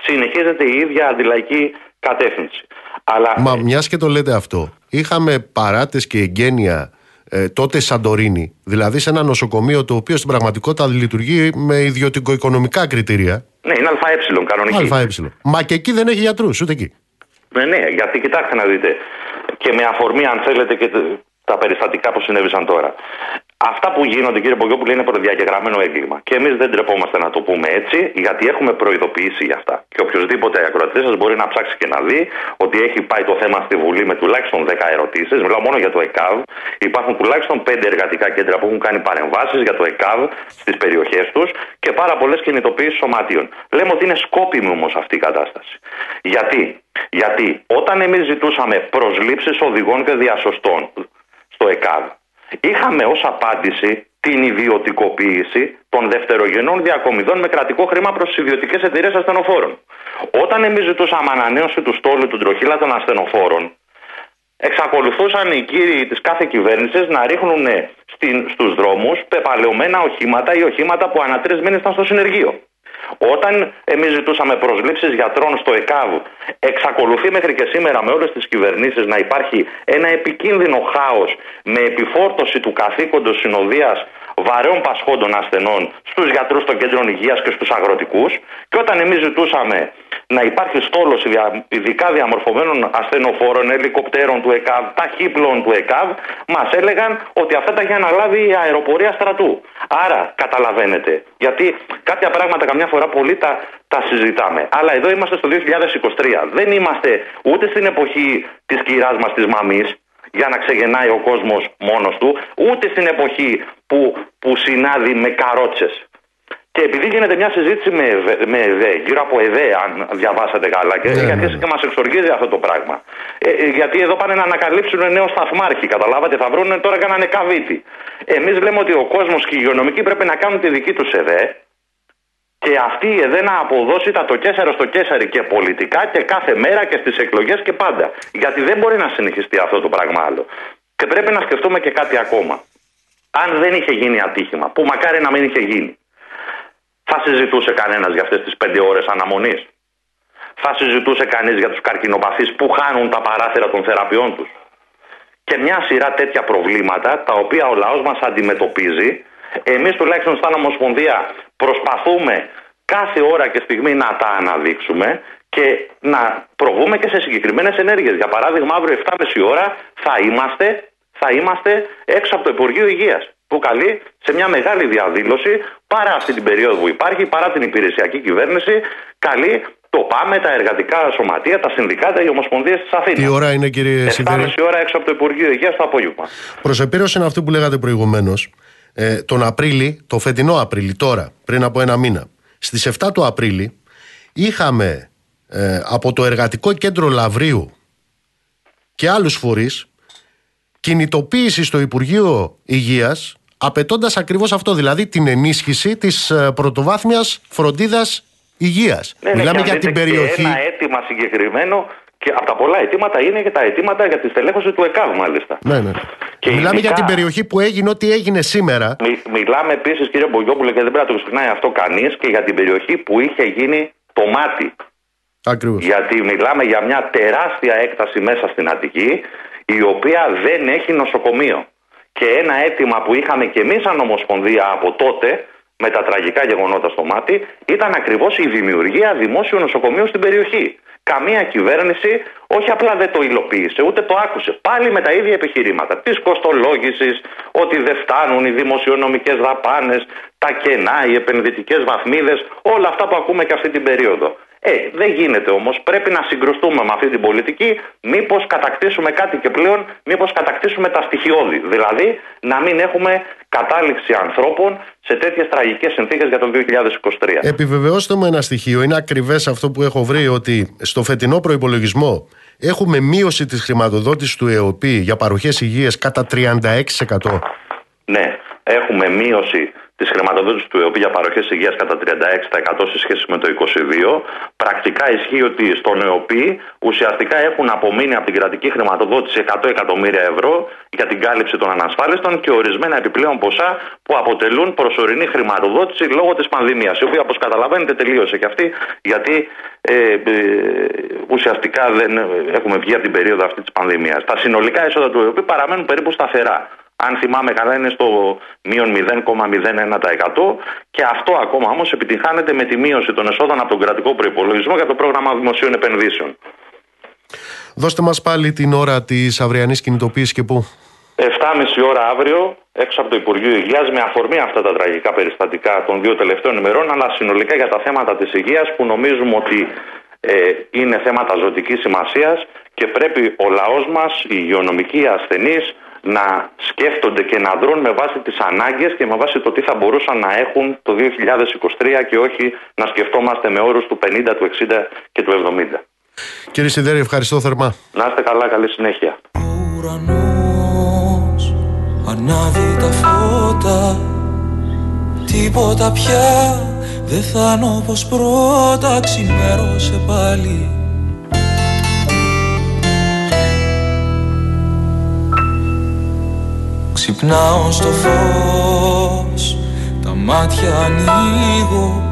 συνεχίζεται η ίδια αντιλαϊκή κατεύθυνση. Αλλά Μα μιας και το λέτε αυτό, είχαμε παράτες και εγγένεια ε, τότε Σαντορίνη, δηλαδή σε ένα νοσοκομείο το οποίο στην πραγματικότητα λειτουργεί με ιδιωτικο-οικονομικά κριτήρια. ναι, είναι ΑΕ κανονική. ΑΕ. Μα και εκεί δεν έχει γιατρούς, ούτε εκεί. Ναι, ναι, γιατί κοιτάξτε να δείτε. Και με αφορμή, αν θέλετε, και τε- τα περιστατικά που συνέβησαν τώρα. Αυτά που γίνονται, κύριε Πογιόπουλο, είναι προδιαγεγραμμένο έγκλημα. Και εμείς δεν τρεπόμαστε να το πούμε έτσι, γιατί έχουμε προειδοποιήσει για αυτά. Και οποιοδήποτε ακροατής σας μπορεί να ψάξει και να δει ότι έχει πάει το θέμα στη Βουλή με τουλάχιστον 10 ερωτήσεις. Μιλάω μόνο για το ΕΚΑΒ. Υπάρχουν τουλάχιστον 5 εργατικά κέντρα που έχουν κάνει παρεμβάσεις για το ΕΚΑΒ στις περιοχές τους και πάρα πολλές κινητοποιήσει σωματείων. Λέμε ότι είναι σκόπιμη όμως αυτή η κατάσταση. Γιατί, γιατί όταν εμείς ζητούσαμε προσλήψεις οδηγών και διασωστών στο ΕΚΑΒ, είχαμε ως απάντηση την ιδιωτικοποίηση των δευτερογενών διακομιδών με κρατικό χρήμα προς τις ιδιωτικές εταιρείες ασθενοφόρων. Όταν εμείς ζητούσαμε ανανέωση του στόλου του τροχύλα των ασθενοφόρων, εξακολουθούσαν οι κύριοι της κάθε κυβέρνησης να ρίχνουν στην, στους δρόμους πεπαλαιωμένα οχήματα ή οχήματα που ανά τρεις μήνες ήταν στο συνεργείο. Όταν εμείς ζητούσαμε προσλήψεις γιατρών στο ΕΚΑΒ, εξακολουθεί μέχρι και σήμερα με όλες τις κυβερνήσεις να υπάρχει ένα επικίνδυνο χάος με επιφόρτωση του καθήκοντος συνοδείας βαρέων πασχόντων ασθενών στους γιατρούς των κέντρων υγείας και στους αγροτικούς. Και όταν εμείς ζητούσαμε να υπάρχει στόλος ειδικά διαμορφωμένων ασθενοφόρων, ελικοπτέρων του ΕΚΑΒ, ταχύπλων του ΕΚΑΒ, μας έλεγαν ότι αυτά τα έχει αναλάβει η αεροπορία στρατού. Άρα καταλαβαίνετε, γιατί κάποια πράγματα καμιά φορά πολύ τα, τα συζητάμε. Αλλά εδώ είμαστε στο 2023. Δεν είμαστε ούτε στην εποχή της κυράς μας της μαμής, για να ξεγεννάει ο κόσμος μόνος του, ούτε στην εποχή που, που συνάδει με καρότσες. Και επειδή γίνεται μια συζήτηση με, ΕΒΕ- με ΕΔΕ, γύρω από ΕΔΕ, αν διαβάσατε καλά, και, Ναι, γιατί ναι, ναι. και μας εξοργίζει αυτό το πράγμα. Ε, ε, γιατί εδώ πάνε να ανακαλύψουν νέο σταθμάρχη, καταλάβατε, θα βρουν τώρα κάνανε καβίτι. Εμείς λέμε ότι ο κόσμος και οι υγειονομικοί πρέπει να κάνουν τη δική τους ΕΔΕ και αυτή η ΕΔΕ να αποδώσει τα το κέσσαρο στο κέσσαρι και πολιτικά και κάθε μέρα και στις εκλογές και πάντα. Γιατί δεν μπορεί να συνεχιστεί αυτό το πράγμα άλλο. Και πρέπει να σκεφτούμε και κάτι ακόμα. Αν δεν είχε γίνει ατύχημα, που μακάρι να μην είχε γίνει, θα συζητούσε κανένας για αυτές τις πέντε ώρες αναμονής; Θα συζητούσε κανείς για τους καρκινοπαθείς που χάνουν τα παράθυρα των θεραπείων τους; Και μια σειρά τέτοια προβλήματα τα οποία ο λαός μας αντιμετωπίζει. Εμείς τουλάχιστον σαν Ομοσπονδία προσπαθούμε κάθε ώρα και στιγμή να τα αναδείξουμε και να προβούμε και σε συγκεκριμένες ενέργειες. Για παράδειγμα, αύριο 7.30 ώρα θα είμαστε, θα είμαστε έξω από το Υπουργείο Υγείας. Που καλεί σε μια μεγάλη διαδήλωση παρά αυτή την περίοδο που υπάρχει, παρά την υπηρεσιακή κυβέρνηση, καλεί το ΠΑΜΕ, τα εργατικά σωματεία, τα συνδικάτα, οι ομοσπονδίες της Αθήνας. Τι ώρα είναι, κύριε 7.30 Σιδέρη. ώρα έξω από το Υπουργείο Υγείας το απόγευμα. Προς επίρρωση είναι αυτό που λέγατε προηγουμένως. Ε, τον Απρίλη, το φετινό Απρίλη, τώρα, πριν από ένα μήνα, στις 7 του Απρίλη, είχαμε ε, από το Εργατικό Κέντρο Λαβρίου και άλλους φορείς κινητοποίηση στο Υπουργείο Υγείας απαιτώντας ακριβώς αυτό, δηλαδή την ενίσχυση της ε, πρωτοβάθμιας φροντίδας υγείας. Ναι, ναι, Μιλάμε και αν για την δείτε και περιοχή... Ένα αίτημα συγκεκριμένο και από τα πολλά αιτήματα είναι και τα αιτήματα για τη στελέχωση του ΕΚΑΒ, μάλιστα. Ναι, ναι. Και Μιλάμε ειδικά- για την περιοχή που έγινε ό,τι έγινε σήμερα. Μι- μιλάμε επίσης, κύριε Μπογιόπουλε, και δεν πρέπει να το ξεχνάει αυτό κανείς, και για την περιοχή που είχε γίνει το μάτι. Ακριβώς. Γιατί μιλάμε για μια τεράστια έκταση μέσα στην Αττική, η οποία δεν έχει νοσοκομείο. Και ένα αίτημα που είχαμε και εμείς σαν Ομοσπονδία από τότε, με τα τραγικά γεγονότα στο μάτι, ήταν ακριβώς η δημιουργία δημόσιου νοσοκομείου στην περιοχή. Καμία κυβέρνηση όχι απλά δεν το υλοποίησε, ούτε το άκουσε. Πάλι με τα ίδια επιχειρήματα της κοστολόγησης, ότι δεν φτάνουν οι δημοσιονομικές δαπάνες, τα κενά, οι επενδυτικές βαθμίδες, όλα αυτά που ακούμε και αυτή την περίοδο. Ε, δεν γίνεται όμως. Πρέπει να συγκρουστούμε με αυτή την πολιτική. Μήπως κατακτήσουμε κάτι και πλέον, μήπως κατακτήσουμε τα στοιχειώδη. Δηλαδή, να μην έχουμε κατάληξη ανθρώπων σε τέτοιες τραγικές συνθήκες για το 2023. Επιβεβαιώστε μου ένα στοιχείο. Είναι ακριβές αυτό που έχω βρει ότι στο φετινό προπολογισμό έχουμε μείωση της χρηματοδότησης του ΕΟΠΗ για παροχές υγείας κατά 36%. Ναι, έχουμε μείωση της χρηματοδότησης του ΕΟΠ για παροχές υγείας κατά 36% σε σχέση με το 22. Πρακτικά ισχύει ότι στον ΕΟΠ ουσιαστικά έχουν απομείνει από την κρατική χρηματοδότηση 100 εκατομμύρια ευρώ για την κάλυψη των ανασφάλιστων και ορισμένα επιπλέον ποσά που αποτελούν προσωρινή χρηματοδότηση λόγω της πανδημίας. Η οποία, όπως καταλαβαίνετε, τελείωσε και αυτή, γιατί ε, ε, ουσιαστικά δεν έχουμε βγει από την περίοδο αυτή της πανδημίας. Τα συνολικά έσοδα του ΕΟΠ παραμένουν περίπου σταθερά αν θυμάμαι καλά είναι στο μείον 0,01% και αυτό ακόμα όμως επιτυχάνεται με τη μείωση των εσόδων από τον κρατικό προϋπολογισμό για το πρόγραμμα δημοσίων επενδύσεων. Δώστε μας πάλι την ώρα της αυριανής κινητοποίησης και πού. 7.30 ώρα αύριο έξω από το Υπουργείο Υγείας με αφορμή αυτά τα τραγικά περιστατικά των δύο τελευταίων ημερών αλλά συνολικά για τα θέματα της υγείας που νομίζουμε ότι ε, είναι θέματα ζωτικής σημασίας και πρέπει ο λαός μας, οι υγειονομικοί ασθενείς να σκέφτονται και να δρουν με βάση τις ανάγκες και με βάση το τι θα μπορούσαν να έχουν το 2023 και όχι να σκεφτόμαστε με όρους του 50, του 60 και του 70. Κύριε Σιδέρη, ευχαριστώ θερμά. Να είστε καλά, καλή συνέχεια. ουρανός ανάβει τα φώτα Τίποτα πια δεν θα είναι όπως πρώτα Ξημέρωσε πάλι Ξυπνάω στο φως. Τα μάτια ανοίγω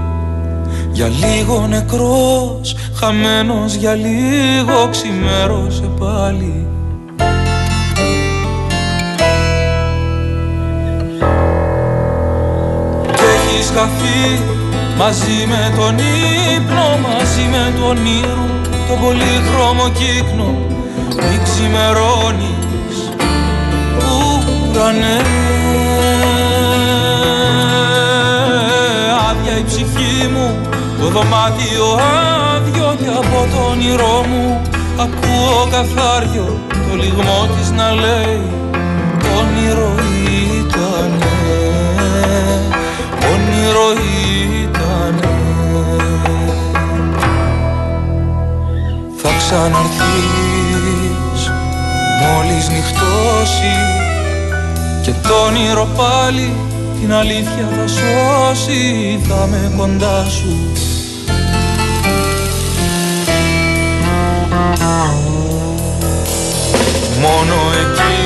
Για λίγο νεκρός Χαμένος για λίγο Ξημέρωσε πάλι. Κι έχεις χαθεί Μαζί με τον ύπνο Μαζί με τον όνειρο Το πολύχρωμο κύκνο Μη ξημερώνεις ουρανέ Άδεια η ψυχή μου Το δωμάτιο άδειο Και από το όνειρό μου Ακούω καθάριο Το λιγμό της να λέει Όνειρο ήτανε Όνειρο ήτανε Θα ξαναρθείς Μόλις νυχτώσεις και το όνειρο πάλι την αλήθεια θα σώσει Θα με κοντά σου. Μόνο εκεί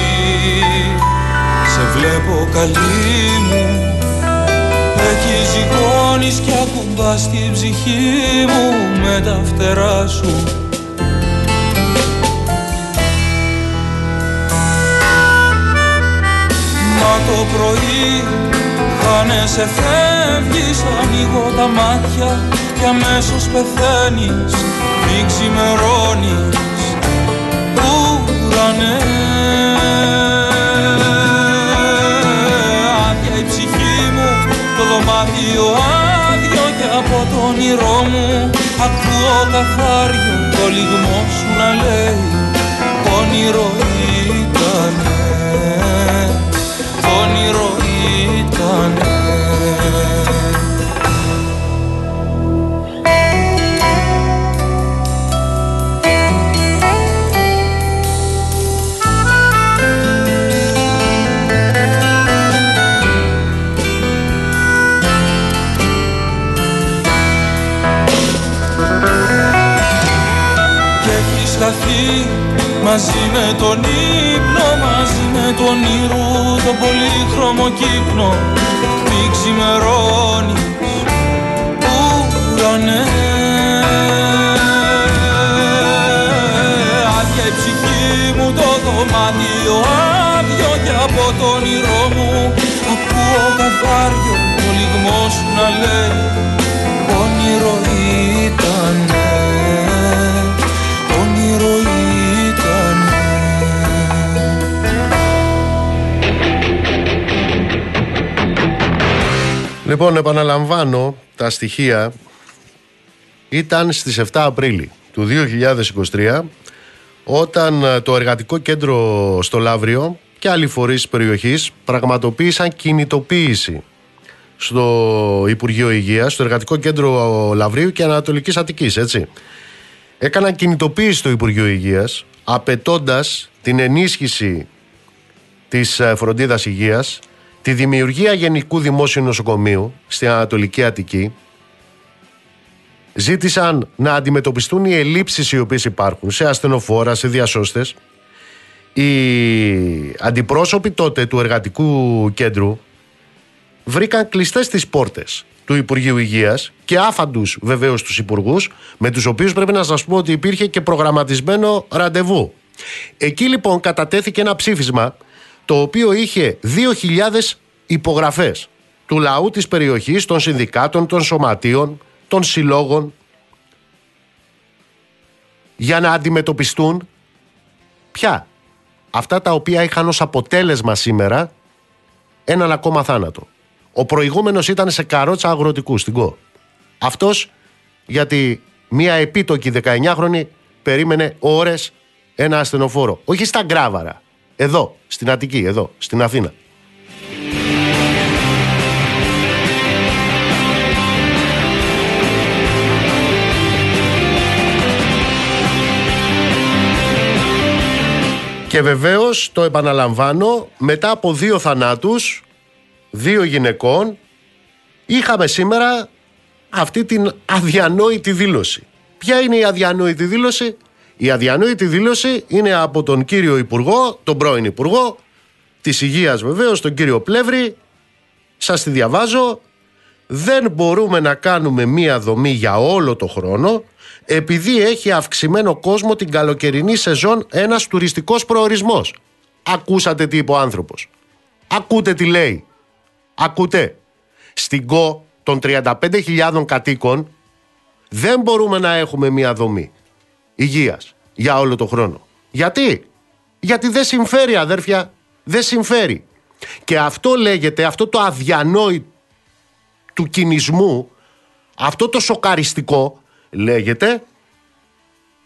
σε βλέπω καλή μου. Εκεί ζυγώνεις και ακουμπάς την ψυχή μου με τα φτερά σου Μα το πρωί χάνεσαι φεύγεις Ανοίγω τα μάτια και αμέσως πεθαίνεις Μη ξημερώνεις. Ουρανέ. Άδεια η ψυχή μου το δωμάτιο άδειο και από το όνειρό μου Ακούω καθάριο το λιγμό σου να λέει όνειρο ήτανε ήταν Και έχεις χαθεί μαζί με τον ύπνο, μαζί με τον όνειρο το πολύχρωμο κύκνο μη ξημερώνεις. Ουρανέ. Άδεια η ψυχή μου το δωμάτιο άδειο και από το όνειρό μου. Ακούω καθάριο το λιγμός σου να λέει Λοιπόν, επαναλαμβάνω τα στοιχεία. Ήταν στις 7 Απρίλη του 2023 όταν ε, το εργατικό κέντρο στο Λαύριο και άλλοι φορείς της περιοχής πραγματοποίησαν κινητοποίηση στο Υπουργείο Υγείας, στο εργατικό κέντρο Λαυρίου και Ανατολικής Αττικής, έτσι. Έκαναν κινητοποίηση στο Υπουργείο Υγείας απαιτώντας την ενίσχυση της ε, φροντίδας υγείας τη δημιουργία Γενικού Δημόσιου Νοσοκομείου στην Ανατολική Αττική ζήτησαν να αντιμετωπιστούν οι ελλείψεις οι οποίες υπάρχουν σε ασθενοφόρα, σε διασώστες. Οι αντιπρόσωποι τότε του εργατικού κέντρου βρήκαν κλειστές τις πόρτες του Υπουργείου Υγείας και άφαντους βεβαίως τους υπουργούς με τους οποίους πρέπει να σας πω ότι υπήρχε και προγραμματισμένο ραντεβού. Εκεί λοιπόν κατατέθηκε ένα ψήφισμα το οποίο είχε 2.000 υπογραφές του λαού της περιοχής, των συνδικάτων, των σωματείων, των συλλόγων για να αντιμετωπιστούν ποια αυτά τα οποία είχαν ως αποτέλεσμα σήμερα έναν ακόμα θάνατο. Ο προηγούμενος ήταν σε καρότσα αγροτικού στην ΚΟ. Αυτός γιατί μία επίτοκη 19χρονη περίμενε ώρες ένα ασθενοφόρο. Όχι στα Γκράβαρα. Εδώ, στην Αττική, εδώ, στην Αθήνα. Και βεβαίως το επαναλαμβάνω μετά από δύο θανάτους δύο γυναικών είχαμε σήμερα αυτή την αδιανόητη δήλωση. Ποια είναι η αδιανόητη δήλωση; Η αδιανόητη δήλωση είναι από τον κύριο Υπουργό, τον πρώην Υπουργό της Υγείας βεβαίως, τον κύριο Πλεύρη. Σας τη διαβάζω. Δεν μπορούμε να κάνουμε μία δομή για όλο το χρόνο επειδή έχει αυξημένο κόσμο την καλοκαιρινή σεζόν ένας τουριστικός προορισμός. Ακούσατε τι είπε ο άνθρωπος. Ακούτε τι λέει. Ακούτε. Στην ΚΟ των 35.000 κατοίκων δεν μπορούμε να έχουμε μία δομή υγείας για όλο το χρόνο. Γιατί; Γιατί δεν συμφέρει αδέρφια. Δεν συμφέρει. Και αυτό λέγεται, αυτό το αδιανόητο του κινησμού, αυτό το σοκαριστικό λέγεται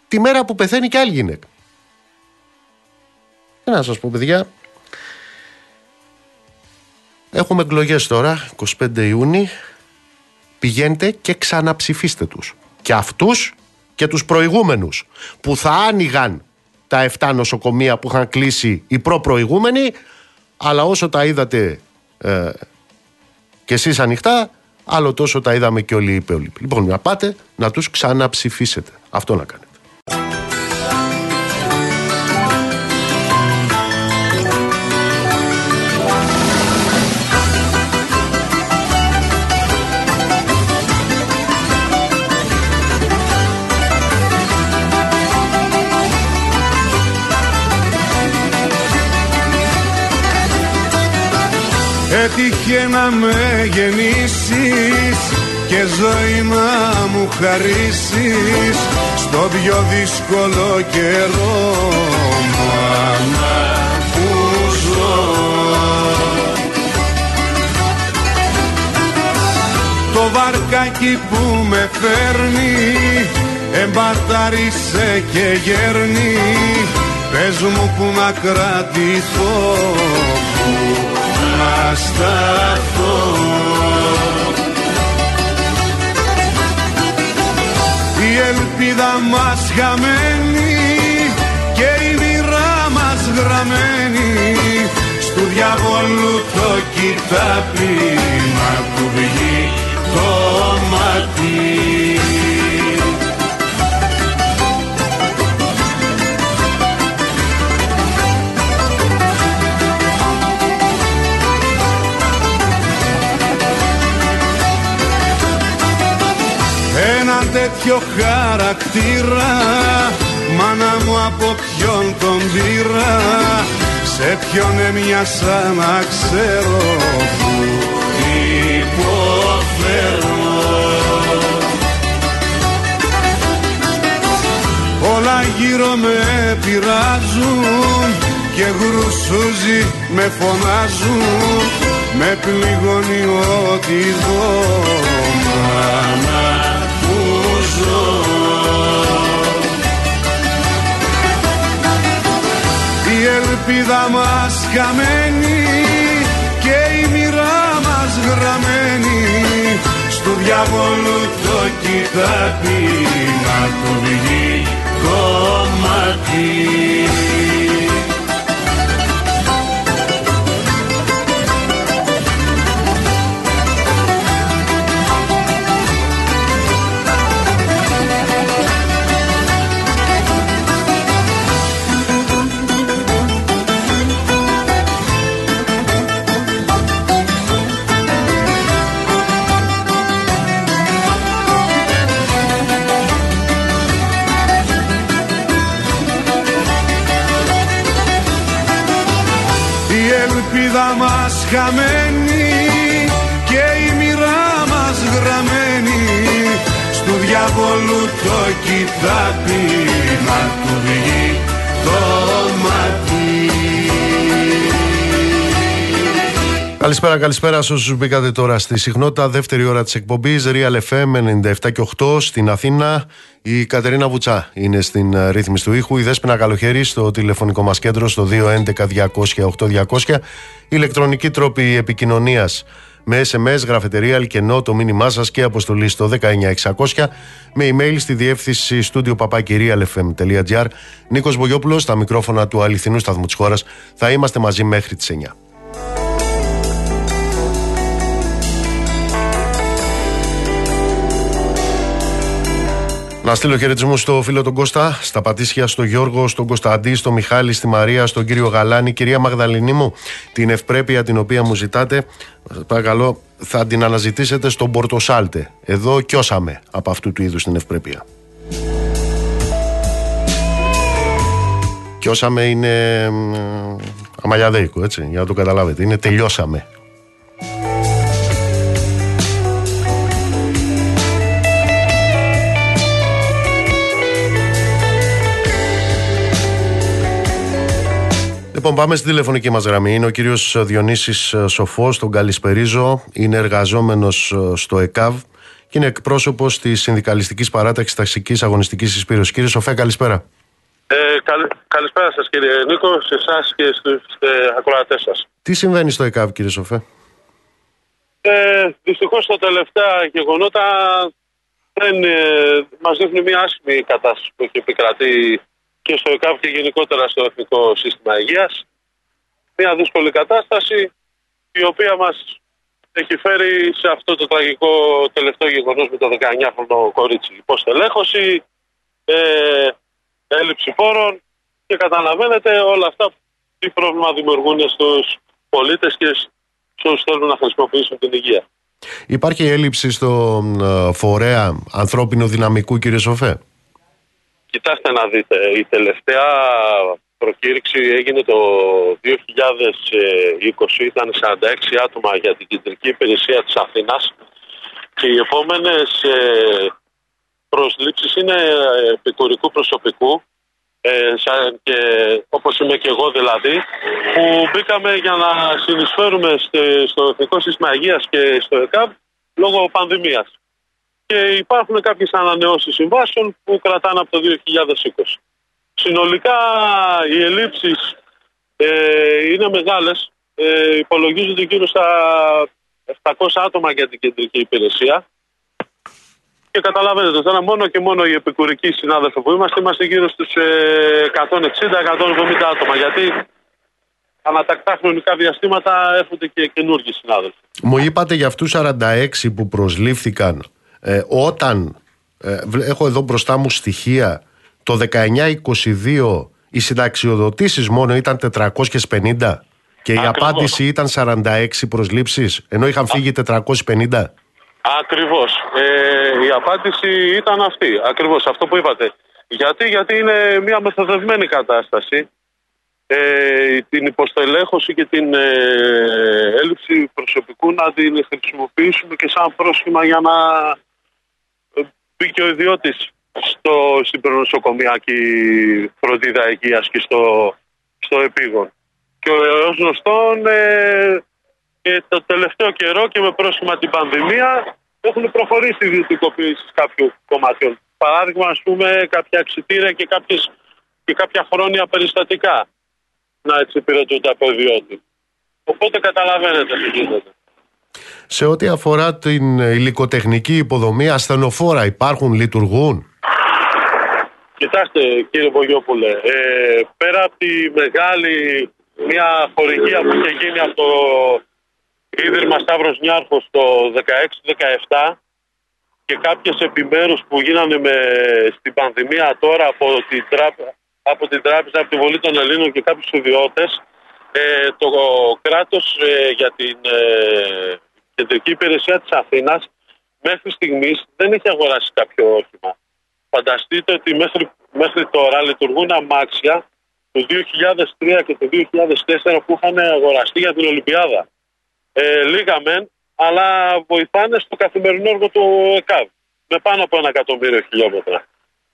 τη μέρα που πεθαίνει και άλλη γυναίκα. Τι να σας πω παιδιά, έχουμε εκλογές τώρα, 25 Ιούνιου, πηγαίνετε και ξαναψηφίστε τους. Και αυτούς και τους προηγούμενους που θα άνοιγαν τα 7 νοσοκομεία που είχαν κλείσει οι προ-προηγούμενοι, αλλά όσο τα είδατε ε, και εσείς ανοιχτά, άλλο τόσο τα είδαμε και όλοι οι υπόλοιποι. Λοιπόν, να πάτε να τους ξαναψηφίσετε. Αυτό να κάνετε. Έτυχε να με γεννήσεις και ζωή να μου χαρίσεις στο πιο δύσκολο καιρό μάνα που ζω. Το βαρκάκι που με φέρνει εμπαρτάρισε και γέρνει. Πες μου που να κρατηθώ να σταθώ Η ελπίδα μας χαμένη και η μοίρα μας γραμμένη. Στου διαβολού το κοιτάπι να του βγει το μάτι χαρακτήρα. Μάνα μου από ποιον τον πήρα Σε ποιον έμοιασα να ξέρω που υποφέρω. Όλα γύρω με πειράζουν και γρουσούζι με φωνάζουν με πληγώνει ό,τι δω μάνα η ελπίδα μας χαμένη και η μοίρα μας γραμμένη. Στου διαβόλου το κοιτάπι να του βγει κομμάτι ελπίδα μας χαμένη και η μοίρα μας γραμμένη. Στου διαβολού το κοιτάπι να του βγει το μάτι Καλησπέρα, καλησπέρα σε όσου μπήκατε τώρα στη συχνότητα. Δεύτερη ώρα τη εκπομπή Real FM 97 και 8 στην Αθήνα. Η Κατερίνα Βουτσά είναι στην ε, ρύθμιση του ήχου. Η Δέσποινα Καλοχέρη στο τηλεφωνικό μα κέντρο στο 211-200-8200. Ηλεκτρονική τρόπη επικοινωνία με SMS, γραφετερία, αλκενό, το μήνυμά σα και αποστολή στο 19600 με email στη διεύθυνση στούντιο παπάκυριαλfm.gr. Νίκο Μπογιόπουλο, στα μικρόφωνα του αληθινού σταθμού τη χώρα. Θα είμαστε μαζί μέχρι τι 9. Να στείλω χαιρετισμού στο φίλο τον Κώστα, στα Πατήσια, στο Γιώργο, στον Κωνσταντή, στο Μιχάλη, στη Μαρία, στον κύριο Γαλάνη. Κυρία Μαγδαληνή μου, την ευπρέπεια την οποία μου ζητάτε, σας παρακαλώ, θα την αναζητήσετε στον Πορτοσάλτε. Εδώ κιώσαμε από αυτού του είδους την ευπρέπεια. Κιώσαμε είναι μ, αμαλιαδέικο, έτσι, για να το καταλάβετε. Είναι τελειώσαμε. Λοιπόν, πάμε στη τηλεφωνική μας γραμμή. Είναι ο κύριος Διονύσης Σοφός, τον Καλησπερίζω. Είναι εργαζόμενος στο ΕΚΑΒ και είναι εκπρόσωπος της Συνδικαλιστικής Παράταξης Ταξικής Αγωνιστικής Εισπήρωση. Κύριε Σοφέ, καλησπέρα. Ε, καλ- καλησπέρα σας κύριε Νίκο, σε εσάς και στους ε, ακροατές σας. Τι συμβαίνει στο ΕΚΑΒ, κύριε Σοφέ; Ε, δυστυχώς τα τελευταία γεγονότα δεν, ε, μας δείχνουν μια άσχημη κατάσταση που έχει επικρατεί και στο ΕΚΑΒ και γενικότερα στο Εθνικό Σύστημα Υγείας. Μια δύσκολη κατάσταση η οποία μας έχει φέρει σε αυτό το τραγικό τελευταίο γεγονός με το 19χρονο κορίτσι. Υποστελέχωση, ε, έλλειψη πόρων και καταλαβαίνετε όλα αυτά τι πρόβλημα δημιουργούν στους πολίτες και σε όσους θέλουν να χρησιμοποιήσουν την υγεία. Υπάρχει έλλειψη στο ε, φορέα ανθρώπινου δυναμικού, κύριε Σοφέ; Κοιτάξτε να δείτε, η τελευταία προκήρυξη έγινε το 2020, ήταν 46 άτομα για την κεντρική υπηρεσία της Αθήνας και οι επόμενες ε, προσλήψεις είναι ε, επικουρικού προσωπικού ε, σαν και, όπως είμαι και εγώ δηλαδή που μπήκαμε για να συνεισφέρουμε στε- στο Εθνικό Σύστημα Υγείας και στο ΕΚΑΒ λόγω πανδημίας και υπάρχουν κάποιες ανανεώσεις συμβάσεων που κρατάνε από το 2020. Συνολικά οι ελλείψεις ε, είναι μεγάλες. Ε, υπολογίζονται γύρω στα 700 άτομα για την κεντρική υπηρεσία. Και καταλαβαίνετε, τώρα μόνο και μόνο οι επικουρικοί συνάδελφοι που είμαστε, είμαστε γύρω στους ε, 160-170 άτομα. Γιατί ανατακτά χρονικά διαστήματα έρχονται και καινούργιοι συνάδελφοι. Μου είπατε για αυτούς 46 που προσλήφθηκαν ε, όταν ε, βλέ- έχω εδώ μπροστά μου στοιχεία το 19-22 οι συνταξιοδοτήσεις μόνο ήταν 450 και η Ακριβώς. απάντηση ήταν 46 προσλήψεις ενώ είχαν φύγει 450. Ακριβώς. Ε, η απάντηση ήταν αυτή. Ακριβώς αυτό που είπατε. Γιατί, γιατί είναι μια μεθοδευμένη κατάσταση. Ε, την υποστελέχωση και την ε, έλλειψη προσωπικού να την χρησιμοποιήσουμε και σαν πρόσχημα για να ε, μπει και ο ιδιώτης στο, στην προνοσοκομιακή φροντίδα υγείας και στο, στο επίγον. Και ως γνωστόν ε, και το τελευταίο καιρό και με πρόσχημα την πανδημία έχουν προχωρήσει οι ιδιωτικοποίησει κάποιου κομματιών. Παράδειγμα, ας πούμε, κάποια εξητήρια και, κάποιες, και κάποια χρόνια περιστατικά να εξυπηρετούνται από ιδιώτη. Οπότε καταλαβαίνετε τι γίνεται. Σε ό,τι αφορά την υλικοτεχνική υποδομή, ασθενοφόρα υπάρχουν, λειτουργούν; Κοιτάξτε κύριε Βογιόπουλε, ε, πέρα από τη μεγάλη μια χορηγία που είχε γίνει από το Ίδρυμα Σταύρος Νιάρχος το 16-17 και κάποιες επιμέρους που γίνανε με, στην πανδημία τώρα από την, τράπεζα, από την τράπεζα, από τη Βολή των Ελλήνων και κάποιους ιδιώτες ε, το κράτος ε, για την ε, κεντρική υπηρεσία της Αθήνας μέχρι στιγμής δεν έχει αγοράσει κάποιο όχημα. Φανταστείτε ότι μέχρι, μέχρι τώρα λειτουργούν αμάξια του 2003 και του 2004 που είχαν αγοραστεί για την Ολυμπιάδα. Ε, λίγα μεν, αλλά βοηθάνε στο καθημερινό έργο του ΕΚΑΒ με πάνω από ένα εκατομμύριο χιλιόμετρα.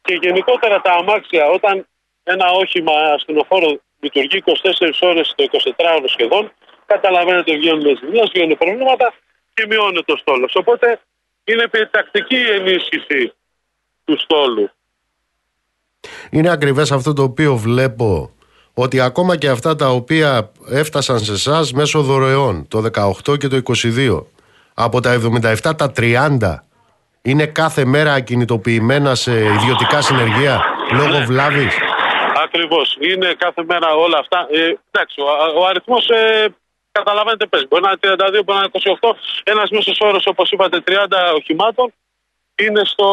Και γενικότερα τα αμάξια, όταν ένα όχημα ασθενοφόρο λειτουργεί 24 ώρες το 24ωρο σχεδόν, καταλαβαίνετε βγαίνουν ζημιές, βγαίνουν προβλήματα και μειώνεται το στόλος. Οπότε είναι επιτακτική η ενίσχυση του στόλου. Είναι ακριβές αυτό το οποίο βλέπω ότι ακόμα και αυτά τα οποία έφτασαν σε εσάς μέσω δωρεών το 18 και το 22 από τα 77 τα 30 είναι κάθε μέρα ακινητοποιημένα σε ιδιωτικά συνεργεία λόγω βλάβης; Ακριβώς. Είναι κάθε μέρα όλα αυτά. Ε, εντάξει, ο, ο αριθμός ε, καταλαβαίνετε πες. Μπορεί να είναι 32, μπορεί να είναι 28. Ένας μέσος όρος όπως είπατε 30 οχημάτων είναι στο,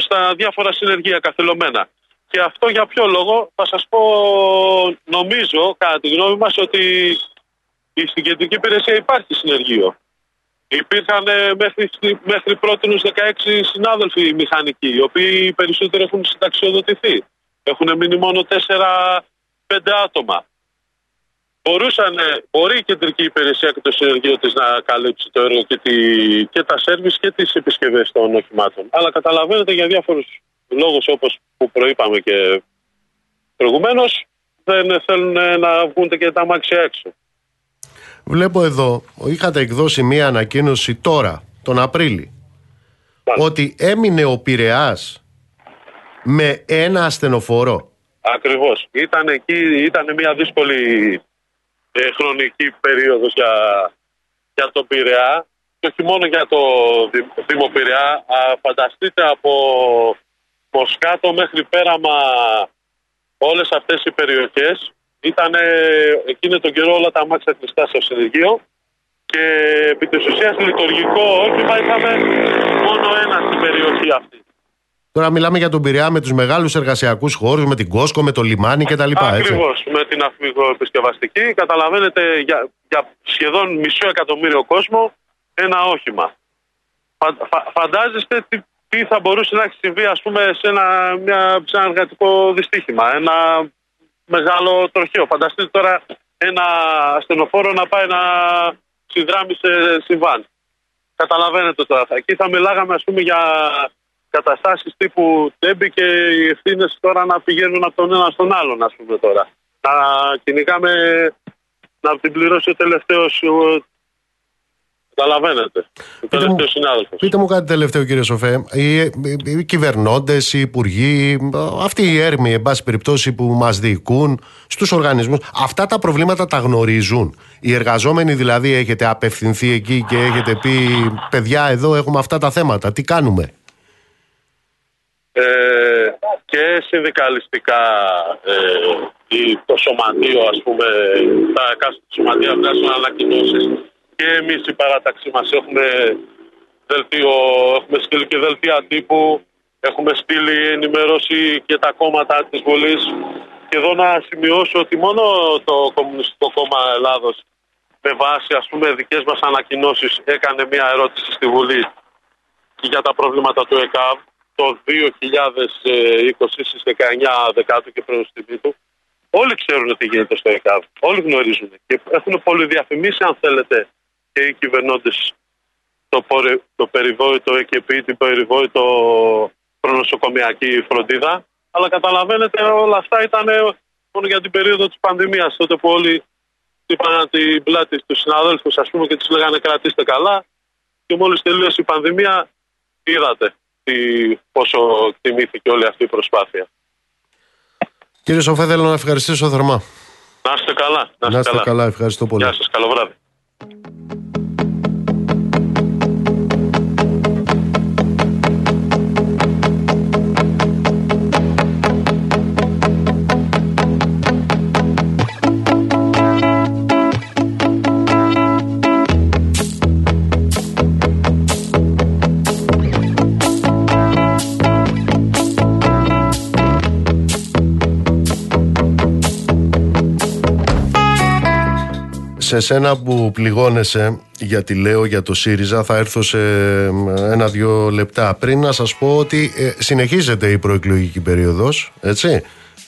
στα διάφορα συνεργεία καθελωμένα. Και αυτό για ποιο λόγο, θα σας πω, νομίζω, κατά τη γνώμη μας, ότι στην κεντρική υπηρεσία υπάρχει συνεργείο. Υπήρχαν ε, μέχρι, μέχρι πρώτη 16 συνάδελφοι μηχανικοί, οι οποίοι περισσότεροι έχουν συνταξιοδοτηθεί. Έχουν μείνει μόνο 4-5 άτομα. Μπορούσαν, μπορεί η κεντρική υπηρεσία και το συνεργείο της να καλύψει το έργο και, τη, και τα σέρβις και τις επισκευές των οχημάτων. Αλλά καταλαβαίνετε για διάφορους λόγους όπως που προείπαμε και προηγουμένως δεν θέλουν να βγουν και τα μάξια έξω. Βλέπω εδώ, είχατε εκδώσει μία ανακοίνωση τώρα, τον Απρίλη, ότι έμεινε ο Πειραιάς με ένα ασθενοφόρο. Ακριβώς. Ήταν εκεί, ήταν μια δύσκολη ε, χρονική περίοδος για, για τον Πειραιά και όχι μόνο για το Δήμο Πειραιά. Α, φανταστείτε από Μοσκάτο μέχρι Πέραμα όλες αυτές οι περιοχές ήταν εκείνο τον καιρό όλα τα αμάξια κλειστά στο συνεργείο και επί της ουσίας λειτουργικό όχημα είχαμε μόνο ένα στην περιοχή αυτή. Τώρα μιλάμε για τον Πειραιά με τους μεγάλους εργασιακούς χώρους, με την Κόσκο, με το λιμάνι κτλ. Ακριβώς. Με την αφηγοεπισκευαστική. Καταλαβαίνετε για, για σχεδόν μισό εκατομμύριο κόσμο ένα όχημα. Φα, φα, φαντάζεστε τι, τι θα μπορούσε να έχει συμβεί ας πούμε, σε ένα, μια, σε ένα εργατικό δυστύχημα. Ένα μεγάλο τροχαίο. Φανταστείτε τώρα ένα ασθενοφόρο να πάει να συνδράμει σε συμβάν. Καταλαβαίνετε τώρα. Εκεί θα μιλάγαμε ας πούμε για καταστάσεις τύπου τέμπη και οι ευθύνες τώρα να πηγαίνουν από τον ένα στον άλλον, ας πούμε τώρα. Να κυνηγάμε να την πληρώσει ο τελευταίος. Καταλαβαίνετε. Ο τελευταίος συνάδελφος. Πείτε μου κάτι τελευταίο, κύριε Σοφέ. Οι, οι, οι κυβερνώντες, οι υπουργοί, αυτοί οι έρμοι, εν πάση περιπτώσει, που μας διοικούν στους οργανισμούς, αυτά τα προβλήματα τα γνωρίζουν. Οι εργαζόμενοι δηλαδή έχετε απευθυνθεί εκεί και έχετε πει, παιδιά, εδώ έχουμε αυτά τα θέματα. Τι κάνουμε; Ε, και συνδικαλιστικά ε, το σωματείο, ας πούμε, τα εκάστοτε σωματεία βγάζουν ανακοινώσει και εμείς η παράταξή μας έχουμε, δελτίο, έχουμε στείλει και δελτία τύπου, έχουμε στείλει ενημερώσει και τα κόμματα της Βουλής. Και εδώ να σημειώσω ότι μόνο το Κομμουνιστικό Κόμμα Ελλάδος με βάση ας πούμε δικές μας ανακοινώσεις έκανε μια ερώτηση στη Βουλή για τα προβλήματα του ΕΚΑΒ το 2020 στις 19 Δεκάτου και προς του. Όλοι ξέρουν τι γίνεται στο ΕΚΑΒ. Όλοι γνωρίζουν. Και έχουν πολυδιαφημίσει, αν θέλετε, και οι κυβερνώντες το, το περιβόητο ΕΚΕΠΗ, την περιβόητο προνοσοκομιακή φροντίδα. Αλλά καταλαβαίνετε, όλα αυτά ήταν μόνο για την περίοδο της πανδημίας. Τότε που όλοι είπαν την πλάτη στους συναδέλφους, ας πούμε, και του λέγανε κρατήστε καλά. Και μόλις τελείωσε η πανδημία, είδατε τι, πόσο τιμήθηκε όλη αυτή η προσπάθεια. Κύριε Σοφέ, θέλω να ευχαριστήσω θερμά. Να είστε καλά. Να είστε, καλά. καλά. Ευχαριστώ πολύ. Γεια σας. Καλό βράδυ. Σε σένα που πληγώνεσαι γιατί λέω για το ΣΥΡΙΖΑ θα έρθω σε ένα-δυο λεπτά πριν να σας πω ότι ε, συνεχίζεται η προεκλογική περίοδος έτσι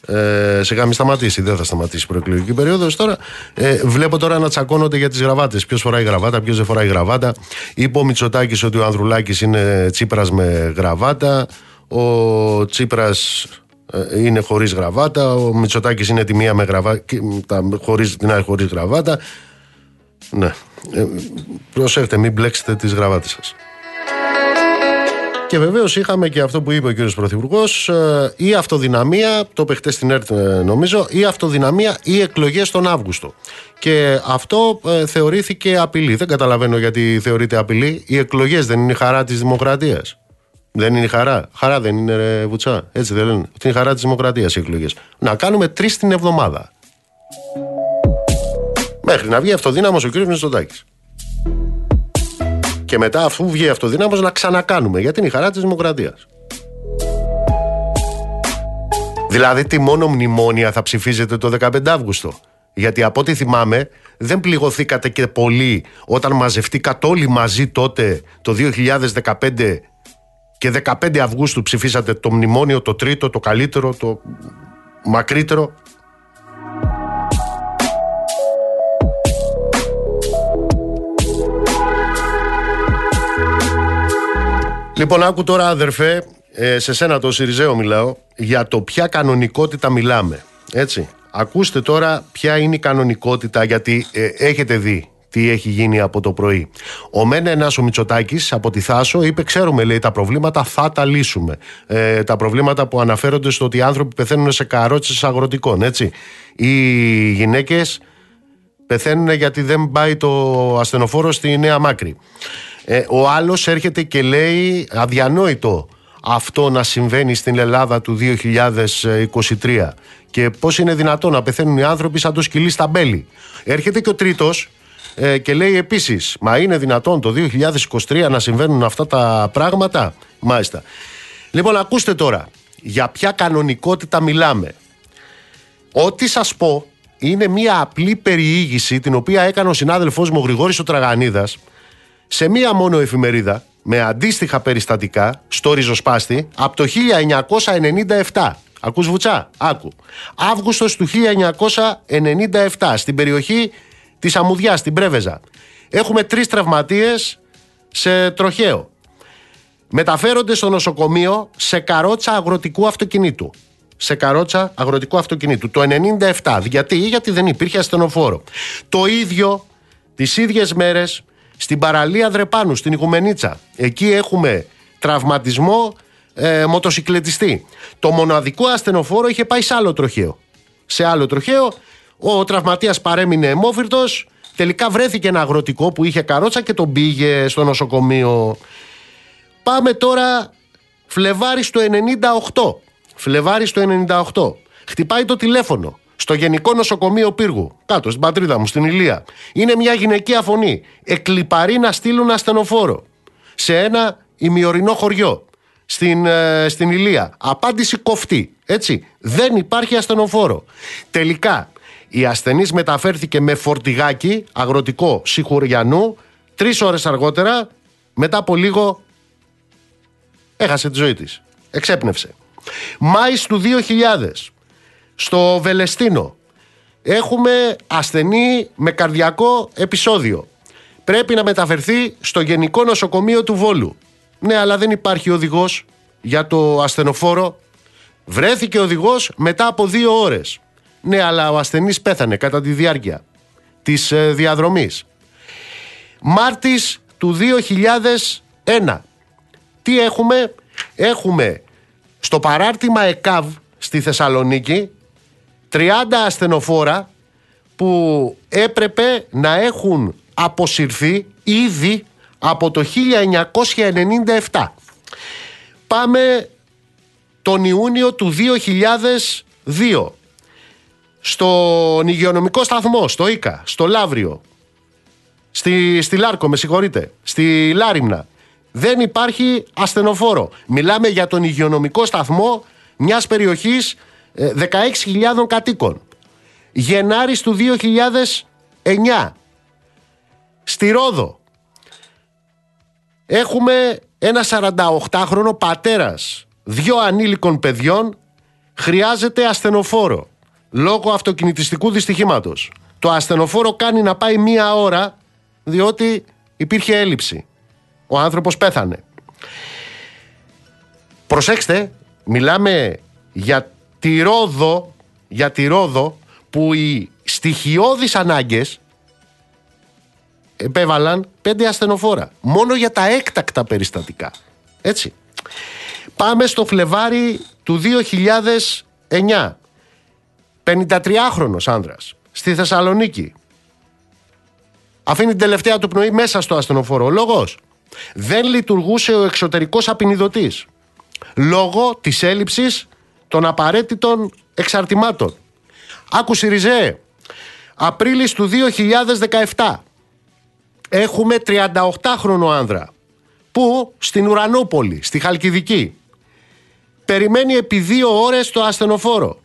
Ε, σιγά μην σταματήσει, δεν θα σταματήσει η προεκλογική περίοδος. Τώρα ε, βλέπω τώρα να τσακώνονται για τις γραβάτες. Ποιος φοράει γραβάτα, ποιος δεν φοράει γραβάτα. Είπε ο Μητσοτάκης ότι ο Ανδρουλάκης είναι τσίπρας με γραβάτα. Ο Τσίπρας ε, είναι χωρίς γραβάτα. Ο Μητσοτάκης είναι τη μία με γραβάτα, χωρίς, την άλλη χωρίς γραβάτα. Ναι. Ε, προσέχτε, μην μπλέξετε τις γραβάτες σας. Και βεβαίως είχαμε και αυτό που είπε ο κ. Πρωθυπουργός, ε, η αυτοδυναμία, το είπε χτες στην ΕΡΤ ε, νομίζω, η αυτοδυναμία ή εκλογές τον Αύγουστο. Και αυτό ε, θεωρήθηκε απειλή. Δεν καταλαβαίνω γιατί θεωρείται απειλή. Οι εκλογές δεν είναι η χαρά της δημοκρατίας. Δεν είναι η χαρά. Χαρά δεν είναι, ρε, Βουτσά. Έτσι δεν λένε. Ότι είναι η χαρά της δημοκρατίας οι εκλογές. Να κάνουμε τρεις την εβδομάδα. Μέχρι να βγει αυτοδύναμος ο κ. Μητσοτάκης. Και μετά, αφού βγει αυτοδύναμος, να ξανακάνουμε. Γιατί είναι η χαρά της δημοκρατίας. Δηλαδή, τι μόνο μνημόνια θα ψηφίζετε το 15 Αύγουστο; Γιατί από ό,τι θυμάμαι, δεν πληγωθήκατε και πολύ όταν μαζευτήκατε όλοι μαζί τότε το 2015 και 15 Αυγούστου ψηφίσατε το μνημόνιο, το τρίτο, το καλύτερο, το μακρύτερο; Λοιπόν, άκου τώρα, αδερφέ, ε, σε σένα το Σιριζέο μιλάω, για το ποια κανονικότητα μιλάμε. Έτσι. Ακούστε τώρα ποια είναι η κανονικότητα, γιατί ε, έχετε δει τι έχει γίνει από το πρωί. Ο Μένε ένα ο Μητσοτάκης από τη Θάσο είπε: Ξέρουμε, λέει, τα προβλήματα θα τα λύσουμε. Ε, τα προβλήματα που αναφέρονται στο ότι οι άνθρωποι πεθαίνουν σε καρότσες αγροτικών. Έτσι. Οι γυναίκες πεθαίνουν γιατί δεν πάει το ασθενοφόρο στη Νέα Μάκρη. Ε, ο άλλος έρχεται και λέει αδιανόητο αυτό να συμβαίνει στην Ελλάδα του 2023 και πώς είναι δυνατόν να πεθαίνουν οι άνθρωποι σαν το σκυλί στα μπέλη. Έρχεται και ο τρίτος ε, και λέει επίσης μα είναι δυνατόν το 2023 να συμβαίνουν αυτά τα πράγματα; Μάλιστα. Λοιπόν ακούστε τώρα για ποια κανονικότητα μιλάμε. Ό,τι σας πω είναι μια απλή περιήγηση την οποία έκανε ο συνάδελφός μου ο Γρηγόρης ο Τραγανίδας σε μία μόνο εφημερίδα με αντίστοιχα περιστατικά στο ριζοσπάστη από το 1997. Ακούς βουτσά, άκου. Αύγουστος του 1997 στην περιοχή της Αμμουδιάς, στην Πρέβεζα. Έχουμε τρεις τραυματίες σε τροχαίο. Μεταφέρονται στο νοσοκομείο σε καρότσα αγροτικού αυτοκινήτου. Σε καρότσα αγροτικού αυτοκινήτου. Το 97. Γιατί, γιατί δεν υπήρχε ασθενοφόρο. Το ίδιο, τις ίδιες μέρες, στην παραλία Δρεπάνου, στην Οικουμενίτσα. Εκεί έχουμε τραυματισμό ε, μοτοσυκλετιστή. Το μοναδικό ασθενοφόρο είχε πάει σε άλλο τροχαίο. Σε άλλο τροχαίο, ο τραυματίας παρέμεινε αιμόφυρτο. Τελικά βρέθηκε ένα αγροτικό που είχε καρότσα και τον πήγε στο νοσοκομείο. Πάμε τώρα Φλεβάρι στο 98. Φλεβάρι στο 98. Χτυπάει το τηλέφωνο στο Γενικό Νοσοκομείο Πύργου, κάτω στην πατρίδα μου, στην Ηλία. Είναι μια γυναικεία φωνή. Εκλυπαρεί να στείλουν ασθενοφόρο σε ένα ημιορεινό χωριό στην, ε, στην Ηλία. Απάντηση κοφτή. Έτσι. Δεν υπάρχει ασθενοφόρο. Τελικά η ασθενής μεταφέρθηκε με φορτηγάκι αγροτικό Σιχουριανού τρεις ώρες αργότερα μετά από λίγο έχασε τη ζωή της. Εξέπνευσε. Μάης του 2000 στο Βελεστίνο. Έχουμε ασθενή με καρδιακό επεισόδιο. Πρέπει να μεταφερθεί στο Γενικό Νοσοκομείο του Βόλου. Ναι, αλλά δεν υπάρχει οδηγός για το ασθενοφόρο. Βρέθηκε οδηγός μετά από δύο ώρες. Ναι, αλλά ο ασθενής πέθανε κατά τη διάρκεια της ε, διαδρομής. Μάρτης του 2001. Τι έχουμε; Έχουμε στο παράρτημα ΕΚΑΒ στη Θεσσαλονίκη 30 ασθενοφόρα που έπρεπε να έχουν αποσυρθεί ήδη από το 1997. Πάμε τον Ιούνιο του 2002 στον υγειονομικό σταθμό, στο ΙΚΑ, στο Λαύριο, στη, στη Λάρκο, με συγχωρείτε, στη Λάριμνα. Δεν υπάρχει ασθενοφόρο. Μιλάμε για τον υγειονομικό σταθμό μιας περιοχής 16.000 κατοίκων. Γενάρης του 2009. Στη Ρόδο. Έχουμε ένα 48χρονο πατέρας δύο ανήλικων παιδιών χρειάζεται ασθενοφόρο λόγω αυτοκινητιστικού δυστυχήματος. Το ασθενοφόρο κάνει να πάει μία ώρα διότι υπήρχε έλλειψη. Ο άνθρωπος πέθανε. Προσέξτε, μιλάμε για τη Ρόδο, για τη Ρόδο που οι στοιχειώδεις ανάγκες επέβαλαν πέντε ασθενοφόρα. Μόνο για τα έκτακτα περιστατικά. Έτσι. Πάμε στο Φλεβάρι του 2009. 53χρονος άνδρας. Στη Θεσσαλονίκη. Αφήνει την τελευταία του πνοή μέσα στο ασθενοφόρο. Ο λόγος. Δεν λειτουργούσε ο εξωτερικός απεινιδωτής. Λόγω της έλλειψης των απαραίτητων εξαρτημάτων. Άκου Ριζέ. Απρίλης του 2017 έχουμε 38χρονο άνδρα που στην Ουρανούπολη, στη Χαλκιδική περιμένει επί δύο ώρες το ασθενοφόρο.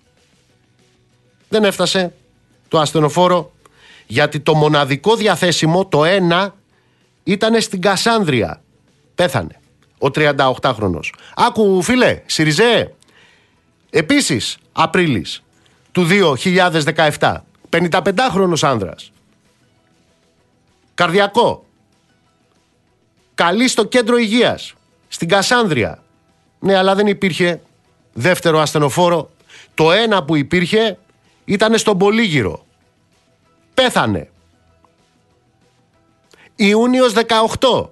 Δεν έφτασε το ασθενοφόρο γιατί το μοναδικό διαθέσιμο, το ένα, ήταν στην Κασάνδρεια. Πέθανε ο 38χρονος. Άκου φίλε, Σιριζέ, επίσης Απρίλης του 2017, 55χρονος άνδρας. Καρδιακό. Καλή στο κέντρο υγείας, στην Κασάνδρεια. Ναι, αλλά δεν υπήρχε δεύτερο ασθενοφόρο. Το ένα που υπήρχε ήταν στον Πολύγυρο. Πέθανε. Ιούνιος 18.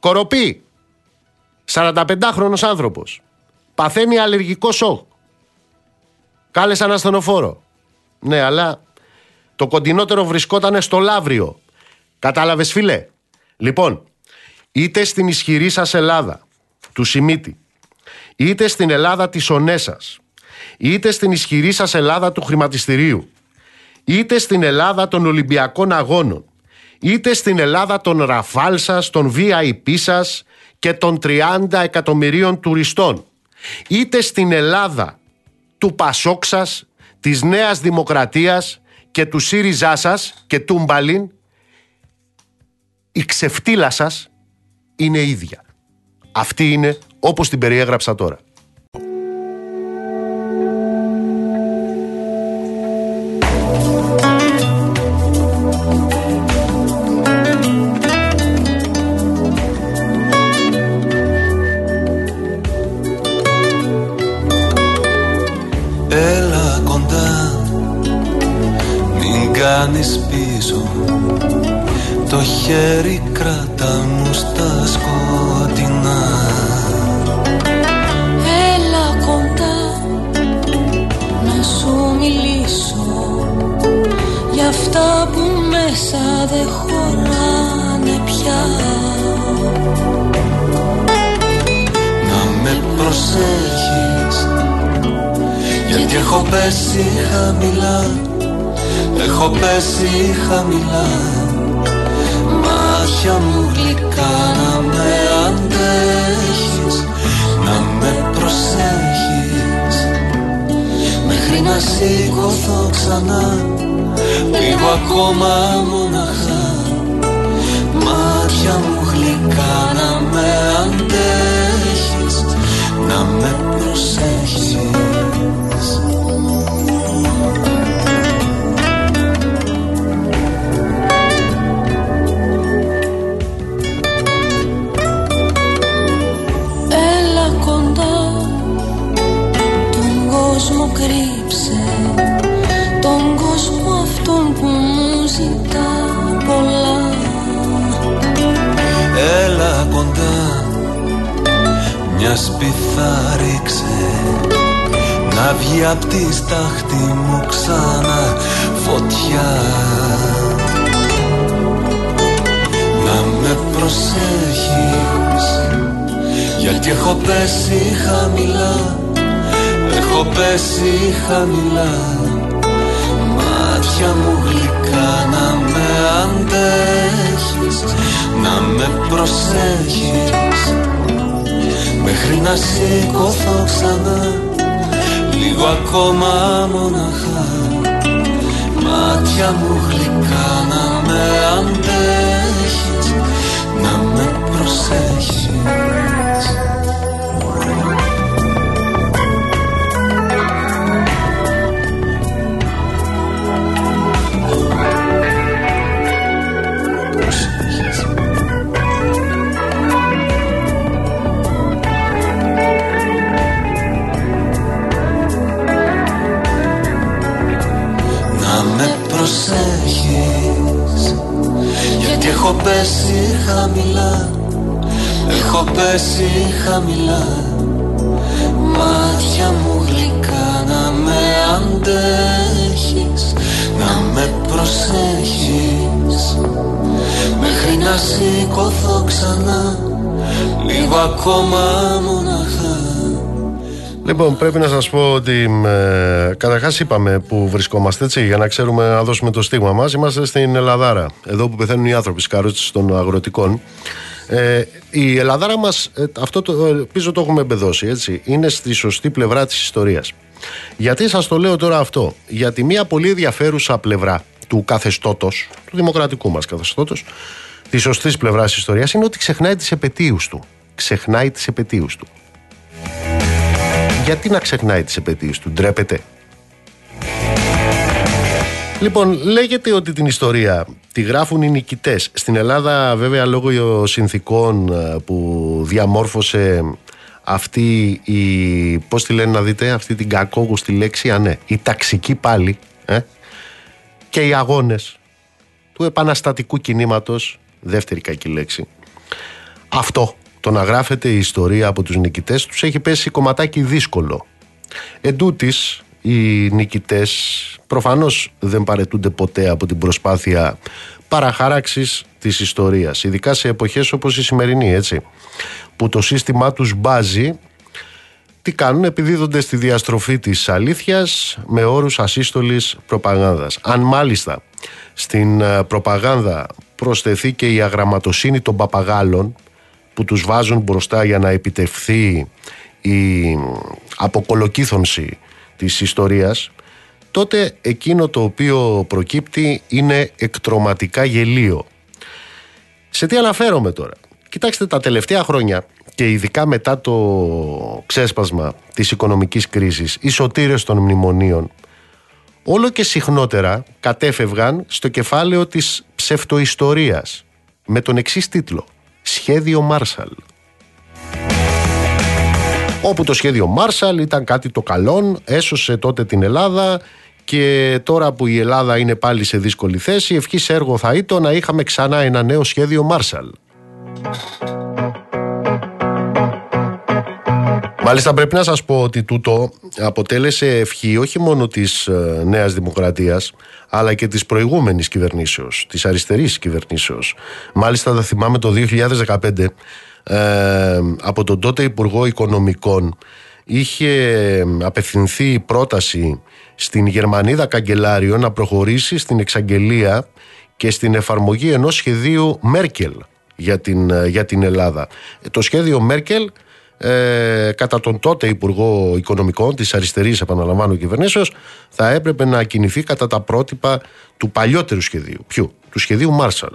Κοροπή. 45χρονος άνθρωπος. Παθαίνει αλλεργικό σοκ. Κάλεσαν ασθενοφόρο. Ναι, αλλά το κοντινότερο βρισκόταν στο Λαύριο. Κατάλαβες φίλε; Λοιπόν, είτε στην ισχυρή σας Ελλάδα, του Σιμίτη, είτε στην Ελλάδα της Ονέσας, είτε στην ισχυρή σας Ελλάδα του χρηματιστηρίου, είτε στην Ελλάδα των Ολυμπιακών Αγώνων, είτε στην Ελλάδα των Ραφάλ σας, των VIP σας και των 30 εκατομμυρίων τουριστών, είτε στην Ελλάδα του Πασόκ σας, της Νέας Δημοκρατίας και του ΣΥΡΙΖΑ σας και του Μπαλίν, η ξεφτύλα σας είναι ίδια. Αυτή είναι όπως την περιέγραψα τώρα. Έχω πέσει χαμηλά Έχω πέσει χαμηλά. Μάτια μου γλυκά να με αντέχεις Να με προσέχεις. Μέχρι να σηκωθώ ξανά Λίγο ακόμα μοναχά. Μάτια μου γλυκά να με αντέχεις Να με προσέχεις Μιας σπιθά ρίξε Να βγει απ' της στάχτη μου ξανά φωτιά. Να με προσέχεις. Γιατί έχω πέσει χαμηλά. Έχω πέσει χαμηλά. Μάτια μου γλυκά να με αντέχεις. Να με προσέχεις Μέχρι να σηκωθώ ξανά Λίγο ακόμα μοναχά. Μάτια μου γλυκά να με αντέχεις Να με προσέχεις Έχω πέσει χαμηλά Μάτια μου γλυκά να με αντέχεις Να με προσέχεις Μέχρι να σηκωθώ ξανά Λίγο ακόμα μοναχά Λοιπόν, πρέπει να σας πω ότι ε, καταρχάς είπαμε που βρισκόμαστε έτσι, για να ξέρουμε να δώσουμε το στίγμα μας. Είμαστε στην Ελλαδάρα, εδώ που πεθαίνουν οι άνθρωποι στις καρότσε των αγροτικών. Ε, η Ελλαδάρα μας, αυτό το, ελπίζω το έχουμε εμπεδώσει, έτσι, είναι στη σωστή πλευρά της ιστορίας. Γιατί σας το λέω τώρα αυτό, Γιατί μια πολύ ενδιαφέρουσα πλευρά του καθεστώτος, του δημοκρατικού μας καθεστώτος, της σωστής πλευράς της ιστορίας, είναι ότι ξεχνάει τις επαιτίους του. Ξεχνάει τις επαιτίους του. Γιατί να ξεχνάει τις επαιτίες του, ντρέπεται. Λοιπόν, λέγεται ότι την ιστορία τη γράφουν οι νικητές. Στην Ελλάδα βέβαια λόγω συνθήκων ε, που διαμόρφωσε αυτή η, πώς τη λένε να δείτε, αυτή την κακόγουστη λέξη, α ναι, η ταξική πάλι, ε, και οι αγώνες του επαναστατικού κινήματος, δεύτερη κακή λέξη. Αυτό το να γράφεται η ιστορία από τους νικητές τους έχει πέσει κομματάκι δύσκολο. Εν τούτης, οι νικητές προφανώς δεν παρετούνται ποτέ από την προσπάθεια παραχάραξης της ιστορίας, ειδικά σε εποχές όπως η σημερινή, έτσι, που το σύστημά τους μπάζει τι κάνουν, επιδίδονται στη διαστροφή της αλήθειας με όρους ασύστολης προπαγάνδας. Αν μάλιστα στην ε, προπαγάνδα προσθεθεί και η αγραμματοσύνη των παπαγάλων που τους βάζουν μπροστά για να επιτευχθεί η αποκολοκύθωνση της ιστορίας τότε εκείνο το οποίο προκύπτει είναι εκτροματικά γελίο. Σε τι αναφέρομαι τώρα; Κοιτάξτε τα τελευταία χρόνια και ειδικά μετά το ξέσπασμα της οικονομικής κρίσης, οι σωτήρες των μνημονίων όλο και συχνότερα κατέφευγαν στο κεφάλαιο της ψευτοϊστορίας με τον εξής τίτλο σχέδιο Μάρσαλ. Όπου το σχέδιο Μάρσαλ ήταν κάτι το καλό, έσωσε τότε την Ελλάδα και τώρα που η Ελλάδα είναι πάλι σε δύσκολη θέση, ευχής έργο θα ήταν να είχαμε ξανά ένα νέο σχέδιο Μάρσαλ. Μάλιστα πρέπει να σας πω ότι τούτο αποτέλεσε ευχή όχι μόνο της ε, Νέας Δημοκρατίας αλλά και της προηγούμενης κυβερνήσεως, της αριστερής κυβερνήσεως. Μάλιστα θα θυμάμαι το 2015 ε, από τον τότε Υπουργό Οικονομικών είχε απευθυνθεί πρόταση στην Γερμανίδα Καγκελάριο να προχωρήσει στην εξαγγελία και στην εφαρμογή ενός σχεδίου Μέρκελ για την, ε, για την Ελλάδα. Το σχέδιο Μέρκελ ε, κατά τον τότε Υπουργό Οικονομικών της αριστερής επαναλαμβάνω κυβερνήσεως θα έπρεπε να κινηθεί κατά τα πρότυπα του παλιότερου σχεδίου. Ποιου; Του σχεδίου Μάρσαλ.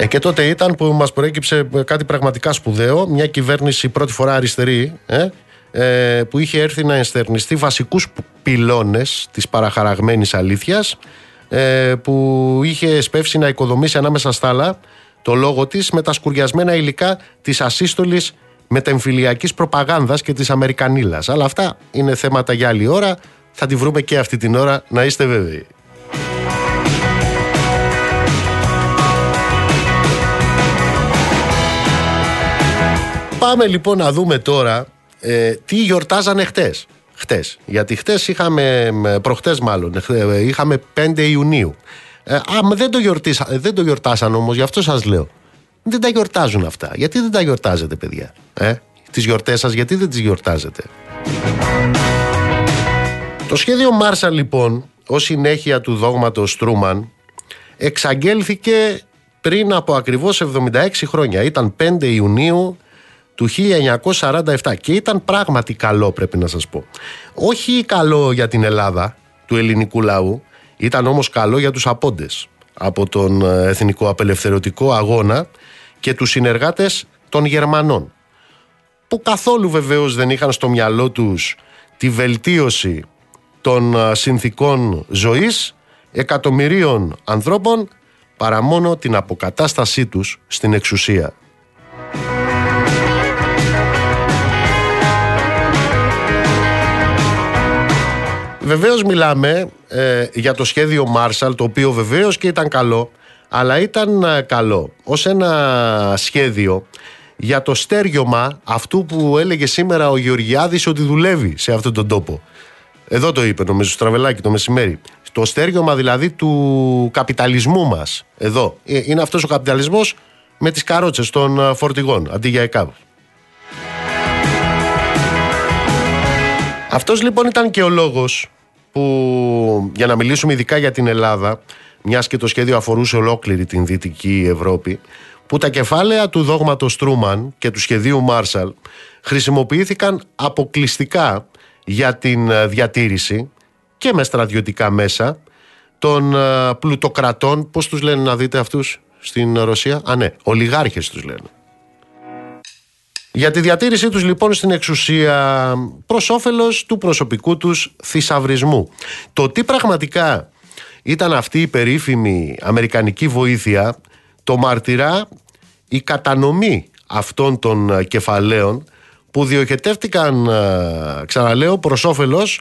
Ε, και τότε ήταν που μας προέκυψε κάτι πραγματικά σπουδαίο, μια κυβέρνηση πρώτη φορά αριστερή, ε, ε, που είχε έρθει να ενστερνιστεί βασικούς πυλώνες της παραχαραγμένης αλήθειας ε, που είχε σπεύσει να οικοδομήσει ανάμεσα στα άλλα το λόγο της με τα σκουριασμένα υλικά της ασύστολης μετεμφυλιακής προπαγάνδας και της Αμερικανίλας. Αλλά αυτά είναι θέματα για άλλη ώρα. Θα τη βρούμε και αυτή την ώρα, να είστε βέβαιοι. Πάμε λοιπόν να δούμε τώρα ε, τι γιορτάζανε χτες. Χτες. Γιατί χτες είχαμε, προχτές μάλλον, ε, είχαμε 5 Ιουνίου. Ε, α, δεν το, γιορτήσα, ε, δεν το γιορτάσαν όμως, γι' αυτό σας λέω. Δεν τα γιορτάζουν αυτά. Γιατί δεν τα γιορτάζετε, παιδιά. Ε; Τις γιορτές σας, γιατί δεν τις γιορτάζετε; Το σχέδιο Μάρσα, λοιπόν, ως συνέχεια του δόγματος Τρούμαν, εξαγγέλθηκε πριν από ακριβώς 76 χρόνια. Ήταν 5 Ιουνίου του 1947 και ήταν πράγματι καλό πρέπει να σας πω. Όχι καλό για την Ελλάδα του ελληνικού λαού, ήταν όμως καλό για τους απόντες από τον ε, Εθνικό Απελευθερωτικό Αγώνα και τους συνεργάτες των Γερμανών που καθόλου βεβαίως δεν είχαν στο μυαλό τους τη βελτίωση των ε, συνθήκων ζωής εκατομμυρίων ανθρώπων παρά μόνο την αποκατάστασή τους στην εξουσία. Βεβαίως μιλάμε ε, για το σχέδιο Marshall, το οποίο βεβαίως και ήταν καλό, αλλά ήταν ε, καλό ως ένα σχέδιο για το στέριωμα αυτού που έλεγε σήμερα ο Γεωργιάδης ότι δουλεύει σε αυτόν τον τόπο. Εδώ το είπε νομίζω Στραβελάκη το μεσημέρι. Το στέριωμα δηλαδή του καπιταλισμού μας. Εδώ. Ε, Είναι αυτός ο καπιταλισμός με τις καρότσες των ε, φορτηγών αντί για ΕΚΑΒ. Αυτός λοιπόν ήταν και ο λόγος που για να μιλήσουμε ειδικά για την Ελλάδα μιας και το σχέδιο αφορούσε ολόκληρη την Δυτική Ευρώπη που τα κεφάλαια του δόγματος Τρούμαν και του σχεδίου Μάρσαλ χρησιμοποιήθηκαν αποκλειστικά για την ε, διατήρηση και με στρατιωτικά μέσα των ε, πλουτοκρατών, πώς τους λένε να δείτε αυτούς στην Ρωσία, α ναι, ολιγάρχες τους λένε. Για τη διατήρησή τους λοιπόν στην εξουσία προς όφελος του προσωπικού τους θησαυρισμού. Το τι πραγματικά ήταν αυτή η περίφημη αμερικανική βοήθεια το μαρτυρά η κατανομή αυτών των ε, κεφαλαίων που διοχετεύτηκαν, ε, ξαναλέω, προς όφελος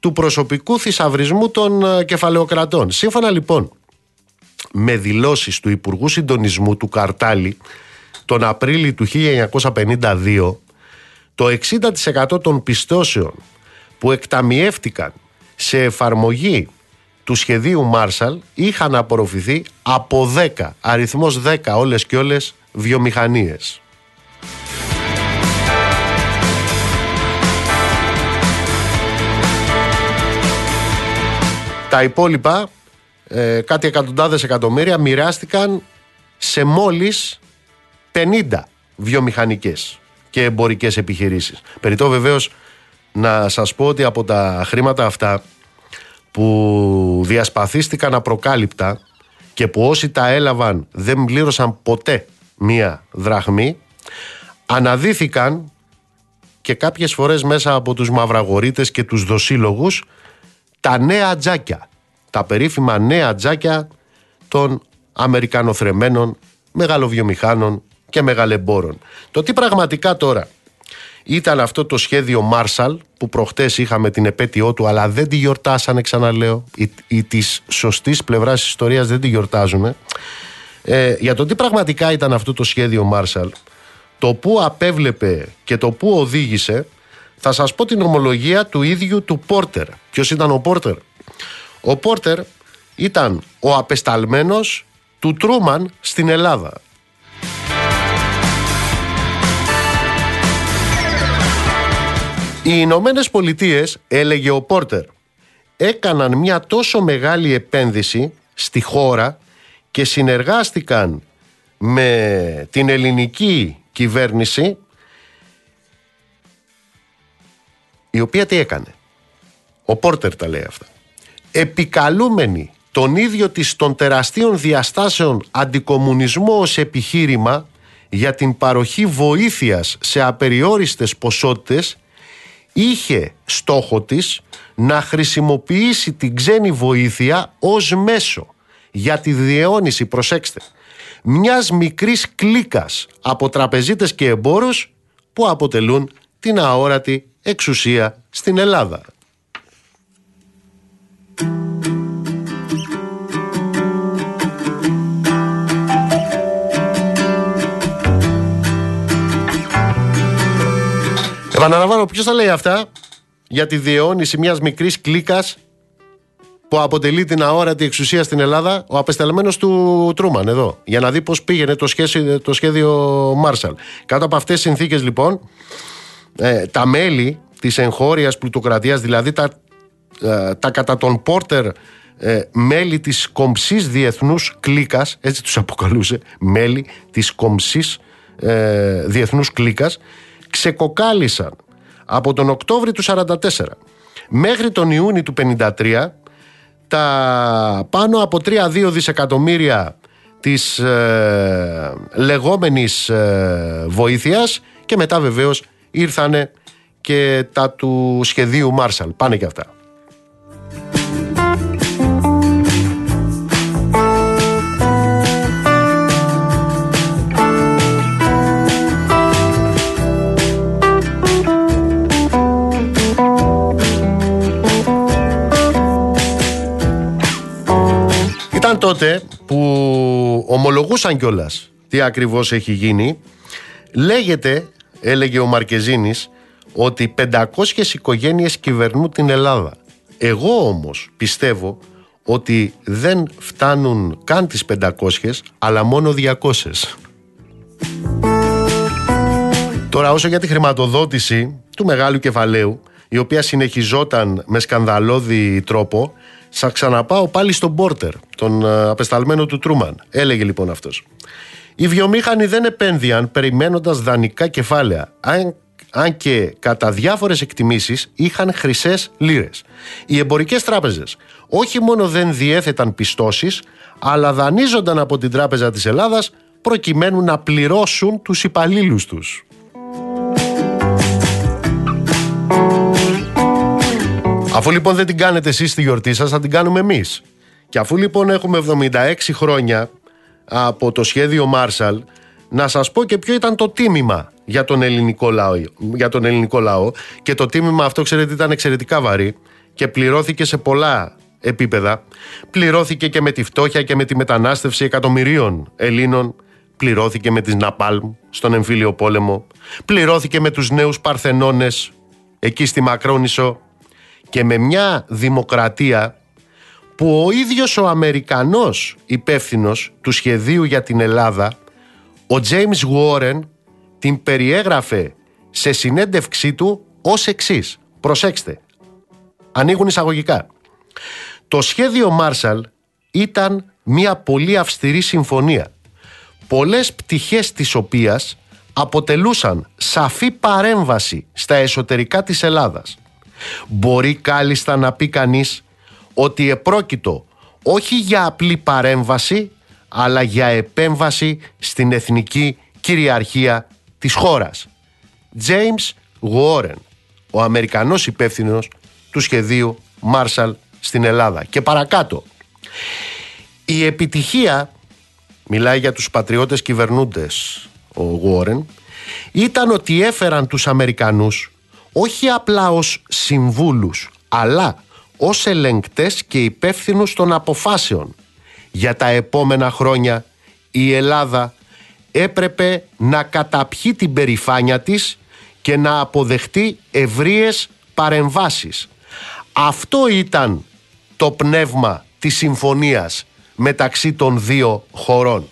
του προσωπικού θησαυρισμού των ε, κεφαλαιοκρατών. Σύμφωνα λοιπόν με δηλώσεις του Υπουργού Συντονισμού του Καρτάλη τον Απρίλιο του 1952 το 60% των πιστώσεων που εκταμιεύτηκαν σε εφαρμογή του σχεδίου Μάρσαλ είχαν απορροφηθεί από 10, αριθμός 10 όλες και όλες βιομηχανίες. Τα υπόλοιπα, ε, κάτι εκατοντάδες εκατομμύρια, μοιράστηκαν σε μόλις 50 βιομηχανικές και εμπορικές επιχειρήσεις. Περιτώ βεβαίως να σας πω ότι από τα χρήματα αυτά που διασπαθίστηκαν απροκάλυπτα και που όσοι τα έλαβαν δεν πλήρωσαν ποτέ μία δραχμή αναδύθηκαν και κάποιες φορές μέσα από τους μαυραγορείτες και τους δοσύλλογους τα νέα τζάκια, τα περίφημα νέα τζάκια των Αμερικανοθρεμένων μεγαλοβιομηχάνων και μεγαλεμπόρων. Το τι πραγματικά τώρα. Ήταν αυτό το σχέδιο Marshall που προχτές είχαμε την επέτειό του αλλά δεν τη γιορτάσανε ξαναλέω. Οι, οι της σωστής πλευράς της ιστορίας δεν τη γιορτάζουν ε, για το τι πραγματικά ήταν αυτό το σχέδιο Marshall το που απέβλεπε και το που οδήγησε θα σας πω την ομολογία του ίδιου του Πόρτερ. Ποιος ήταν ο Πόρτερ; Ο Πόρτερ ήταν ο απεσταλμένος του Τρούμαν στην Ελλάδα Οι Ηνωμένες Πολιτείες, έλεγε ο Πόρτερ, έκαναν μια τόσο μεγάλη επένδυση στη χώρα και συνεργάστηκαν με την ελληνική κυβέρνηση η οποία τι έκανε; Ο Πόρτερ τα λέει αυτά. Επικαλούμενοι τον ίδιο της των τεραστίων διαστάσεων αντικομουνισμό ως επιχείρημα για την παροχή βοήθειας σε απεριόριστες ποσότητες είχε στόχο της να χρησιμοποιήσει την ξένη βοήθεια ως μέσο για τη διαιώνιση, προσέξτε, μιας μικρής κλίκας από τραπεζίτες και εμπόρους που αποτελούν την αόρατη εξουσία στην Ελλάδα. Επαναλαμβάνω, ποιος τα λέει αυτά; Για τη διαιώνιση μιας μικρής κλίκας που αποτελεί την αόρατη εξουσία στην Ελλάδα, ο απεσταλμένος του Τρούμαν εδώ, για να δει πώς πήγαινε το, σχέδιο, το σχέδιο Μάρσαλ. Κάτω από αυτές τις συνθήκες λοιπόν, ε, τα μέλη της εγχώριας πλουτοκρατίας, δηλαδή τα, ε, τα κατά τον Πόρτερ ε, μέλη της κομψής διεθνούς κλίκας, έτσι τους αποκαλούσε, μέλη της κομψής ε, διεθνούς κλίκας, ξεκοκάλισαν από τον Οκτώβριο του 44 μέχρι τον Ιούνιο του 53 τα πάνω από 3-2 δισεκατομμύρια της ε, λεγόμενης ε, βοήθειας και μετά βεβαίως ήρθανε και τα του σχεδίου Μάρσαλ. Πάνε και αυτά. Τότε που ομολογούσαν κιόλας τι ακριβώς έχει γίνει, λέγεται, έλεγε ο Μαρκεζίνης, ότι 500 οικογένειες κυβερνούν την Ελλάδα. Εγώ όμως πιστεύω ότι δεν φτάνουν καν τις 500 αλλά μόνο 200. Τώρα όσο για τη χρηματοδότηση του μεγάλου κεφαλαίου η οποία συνεχιζόταν με σκανδαλώδη τρόπο θα ξαναπάω πάλι στον Πόρτερ, τον ε, απεσταλμένο του Τρούμαν. Έλεγε λοιπόν αυτός. Οι βιομήχανοι δεν επένδυαν περιμένοντας δανεικά κεφάλαια, αν, αν και κατά διάφορες εκτιμήσεις είχαν χρυσές λίρες. Οι εμπορικές τράπεζες όχι μόνο δεν διέθεταν πιστώσεις, αλλά δανείζονταν από την Τράπεζα της Ελλάδας προκειμένου να πληρώσουν τους υπαλλήλους τους. Αφού λοιπόν δεν την κάνετε εσείς στη γιορτή σας, θα την κάνουμε εμείς. Και αφού λοιπόν έχουμε 76 χρόνια από το σχέδιο Marshall, να σας πω και ποιο ήταν το τίμημα για τον ελληνικό λαό. Για τον ελληνικό λαό. Και το τίμημα αυτό, ξέρετε, ήταν εξαιρετικά βαρύ και πληρώθηκε σε πολλά επίπεδα. Πληρώθηκε και με τη φτώχεια και με τη μετανάστευση εκατομμυρίων Ελλήνων. Πληρώθηκε με τις Ναπάλμ στον εμφύλιο πόλεμο. Πληρώθηκε με τους νέους Παρθενώνες εκεί στη Μακρόνησο και με μια δημοκρατία που ο ίδιος ο Αμερικανός υπεύθυνος του σχεδίου για την Ελλάδα, ο James Warren, την περιέγραφε σε συνέντευξή του ως εξής. Προσέξτε, ανοίγουν εισαγωγικά. Το σχέδιο Marshall ήταν μια πολύ αυστηρή συμφωνία, πολλές πτυχές της οποίας αποτελούσαν σαφή παρέμβαση στα εσωτερικά της Ελλάδας. Μπορεί κάλλιστα να πει κανείς ότι επρόκειτο όχι για απλή παρέμβαση, αλλά για επέμβαση στην εθνική κυριαρχία της χώρας. James Warren, ο Αμερικανός υπεύθυνος του σχεδίου Marshall στην Ελλάδα. Και παρακάτω, η επιτυχία, μιλάει για τους πατριώτες κυβερνούντες ο Warren, ήταν ότι έφεραν τους Αμερικανούς όχι απλά ως συμβούλους, αλλά ως ελεγκτές και υπεύθυνους των αποφάσεων. Για τα επόμενα χρόνια η Ελλάδα έπρεπε να καταπιεί την περηφάνεια της και να αποδεχτεί ευρείες παρεμβάσεις. Αυτό ήταν το πνεύμα της συμφωνίας μεταξύ των δύο χωρών.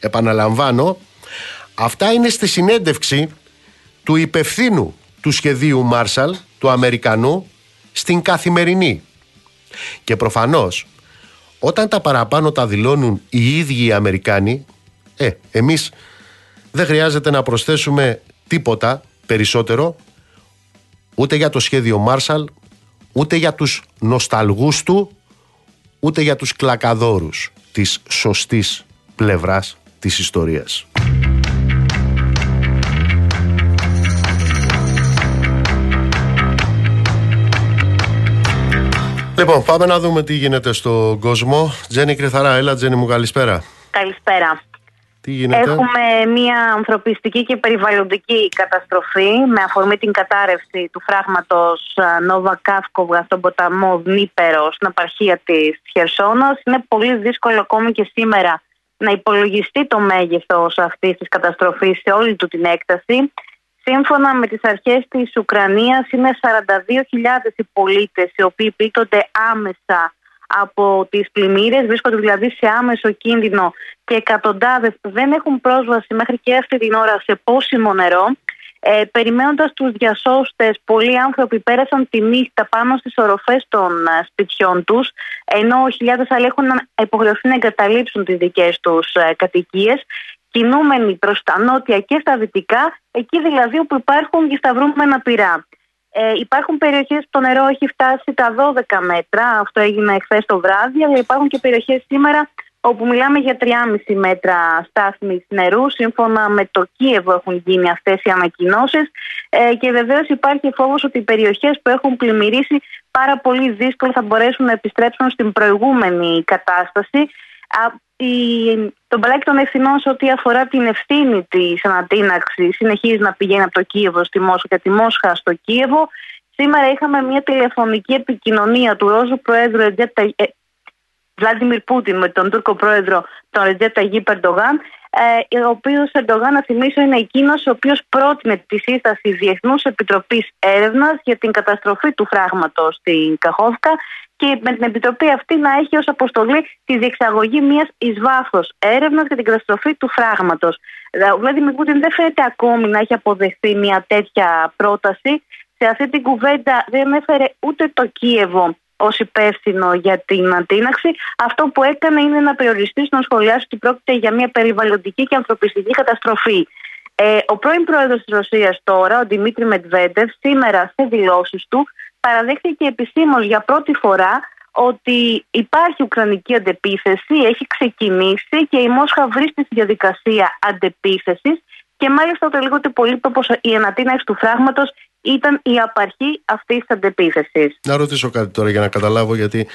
Επαναλαμβάνω, αυτά είναι στη συνέντευξη του υπευθύνου του σχεδίου Μάρσαλ, του Αμερικανού, στην καθημερινή. Και προφανώς, όταν τα παραπάνω τα δηλώνουν οι ίδιοι οι Αμερικάνοι, ε, εμείς δεν χρειάζεται να προσθέσουμε τίποτα περισσότερο, ούτε για το σχέδιο Μάρσαλ, ούτε για τους νοσταλγούς του, ούτε για τους κλακαδόρους της σωστής πλευράς της ιστορίας. Λοιπόν, πάμε να δούμε τι γίνεται στον κόσμο. Τζένι Κρυθαρά, έλα Τζένι μου, καλησπέρα. Καλησπέρα. Τι γίνεται; Έχουμε μια ανθρωπιστική και περιβαλλοντική καταστροφή με αφορμή την κατάρρευση του φράγματος α, Νόβα Κάφκοβα στον ποταμό Δνήπερος στην απαρχία της Χερσόνας. Είναι πολύ δύσκολο ακόμη και σήμερα να υπολογιστεί το μέγεθος αυτής της καταστροφής σε όλη του την έκταση. Σύμφωνα με τις αρχές της Ουκρανίας είναι 42.000 οι πολίτες οι οποίοι πλήττονται άμεσα από τις πλημμύρες, βρίσκονται δηλαδή σε άμεσο κίνδυνο και εκατοντάδες δεν έχουν πρόσβαση μέχρι και αυτή την ώρα σε πόσιμο νερό. Ε, περιμένοντας τους διασώστες, πολλοί άνθρωποι πέρασαν τη νύχτα πάνω στις οροφές των ε, σπιτιών τους, ενώ χιλιάδες άλλοι έχουν υποχρεωθεί να εγκαταλείψουν τις δικές τους ε, κατοικίες κινούμενοι προς τα νότια και στα δυτικά, εκεί δηλαδή όπου υπάρχουν γισταυρούμενα πυρά. Ε, υπάρχουν περιοχές που το νερό έχει φτάσει τα 12 μέτρα, αυτό έγινε εχθέ το βράδυ, αλλά υπάρχουν και περιοχές σήμερα όπου μιλάμε για 3,5 μέτρα στάθμης νερού. Σύμφωνα με το Κίεβο έχουν γίνει αυτές οι ανακοινώσεις ε, και βεβαίως υπάρχει φόβος ότι οι περιοχές που έχουν πλημμυρίσει πάρα πολύ δύσκολα θα μπορέσουν να επιστρέψουν στην προηγούμενη κατάσταση το μπαλάκι των ευθυνών σε ό,τι αφορά την ευθύνη της ανατείναξη συνεχίζει να πηγαίνει από το Κίεβο στη Μόσχα και τη Μόσχα στο Κίεβο. Σήμερα είχαμε μια τηλεφωνική επικοινωνία του Ρώσου Προέδρου Βλάντιμιρ Πούτιν με τον Τούρκο πρόεδρο τον Ρετζέπ Ταγί Περντογάν, ε, ο οποίος Ερντογάν, να θυμίσω, είναι εκείνος ο οποίος πρότεινε τη σύσταση Διεθνούς Επιτροπής Έρευνας για την καταστροφή του φράγματος στην Καχόφκα και με την επιτροπή αυτή να έχει ως αποστολή τη διεξαγωγή μιας εις βάθος έρευνας για την καταστροφή του φράγματος. Ο Βλάντιμιρ Πούτιν δεν φαίνεται ακόμη να έχει αποδεχθεί μια τέτοια πρόταση. Σε αυτή την κουβέντα δεν έφερε ούτε το Κίεβο ως υπεύθυνο για την αντίναξη. Αυτό που έκανε είναι να περιοριστεί στο να σχολιάσει ότι πρόκειται για μια περιβαλλοντική και ανθρωπιστική καταστροφή. Ε, ο πρώην πρόεδρος της Ρωσίας τώρα, ο Δημήτρη Μετβέντεφ, σήμερα σε δηλώσεις του παραδέχθηκε επισήμω για πρώτη φορά ότι υπάρχει ουκρανική αντεπίθεση, έχει ξεκινήσει και η Μόσχα βρίσκεται στη διαδικασία αντεπίθεσης και μάλιστα το λίγο πολύ πως η ανατείναξη του φράγματος ήταν η απαρχή αυτής της αντεπίθεσης. Να ρωτήσω κάτι τώρα για να καταλάβω, γιατί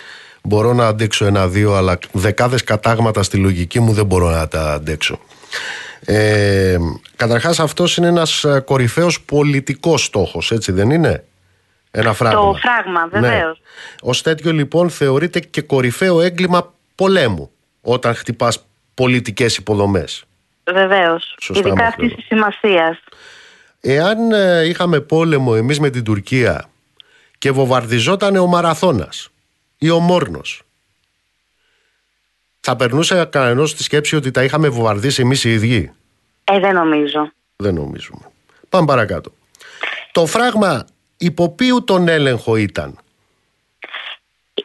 μπορώ να αντέξω ένα-δύο, αλλά δεκάδες κατάγματα στη λογική μου δεν μπορώ να τα αντέξω. Ε, Καταρχάς, αυτός είναι ένας κορυφαίος πολιτικός στόχος, έτσι δεν είναι; Ένα φράγμα. Το φράγμα, βεβαίω. Ναι. Ω τέτοιο, λοιπόν, θεωρείται και κορυφαίο έγκλημα πολέμου όταν χτυπάς πολιτικές υποδομές. Βεβαίως. Ειδικά αυτής της σημασίας. Εάν ε, είχαμε πόλεμο εμείς με την Τουρκία και βομβαρδιζόταν ο Μαραθώνας ή ο Μόρνος θα περνούσε κανένας τη σκέψη ότι τα είχαμε βομβαρδίσει εμείς οι ίδιοι; Ε, δεν νομίζω. Δεν νομίζουμε. Πάμε παρακάτω. Το φράγμα υπό ποιου τον έλεγχο ήταν;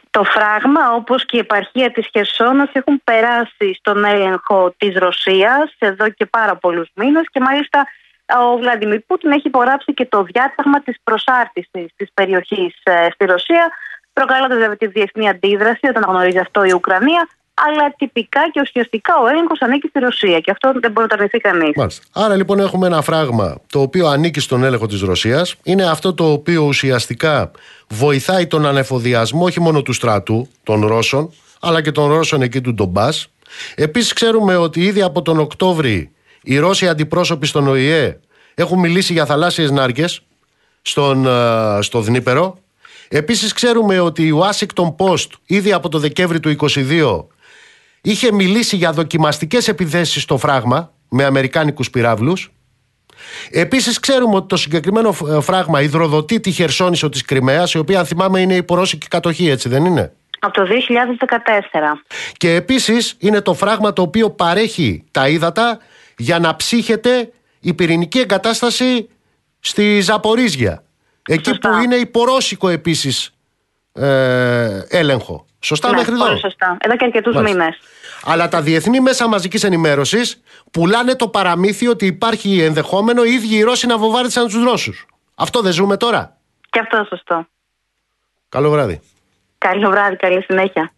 Το φράγμα όπως και η επαρχία της Χερσόνας έχουν περάσει στον έλεγχο της Ρωσίας εδώ και πάρα πολλούς μήνες και μάλιστα ο Βλαντιμίρ Πούτιν έχει υπογράψει και το διάταγμα της προσάρτησης της περιοχής ε, στη Ρωσία προκαλώντας βέβαια τη διεθνή αντίδραση όταν γνωρίζει αυτό η Ουκρανία αλλά τυπικά και ουσιαστικά ο έλεγχος ανήκει στη Ρωσία και αυτό δεν μπορεί να το αρνηθεί κανεί. Άρα λοιπόν έχουμε ένα φράγμα το οποίο ανήκει στον έλεγχο της Ρωσίας. Είναι αυτό το οποίο ουσιαστικά βοηθάει τον ανεφοδιασμό όχι μόνο του στρατού των Ρώσων, αλλά και των Ρώσων εκεί του Ντομπάς. Επίσης ξέρουμε ότι ήδη από τον Οκτώβρη οι Ρώσοι αντιπρόσωποι στον ΟΗΕ έχουν μιλήσει για θαλάσσιες νάρκες στον, ε, στο Δνήπερο. Επίσης ξέρουμε ότι η Washington Post ήδη από το Δεκέμβρη του 2022 είχε μιλήσει για δοκιμαστικές επιθέσεις στο φράγμα με αμερικάνικους πυράβλους. Επίσης, ξέρουμε ότι το συγκεκριμένο ε, φράγμα υδροδοτεί τη Χερσόνησο της Κρυμαίας, η οποία, αν θυμάμαι, είναι η πορώσικη κατοχή, έτσι δεν είναι; Από το 2014. Και επίσης είναι το φράγμα το οποίο παρέχει τα ύδατα για να ψύχεται η πυρηνική εγκατάσταση στη Ζαπορίζια. Εκεί που είναι υπορώσικο επίσης ε, έλεγχο. Σωστά ναι, μέχρι εδώ; Σωστά. Εδώ και αρκετούς μήνες. Αλλά τα διεθνή μέσα μαζικής ενημέρωσης πουλάνε το παραμύθι ότι υπάρχει ενδεχόμενο οι ίδιοι οι Ρώσοι να βοβάρισαν τους Ρώσους. Αυτό δεν ζούμε τώρα; Και αυτό σωστό. Καλό βράδυ. Καλό βράδυ, καλή συνέχεια.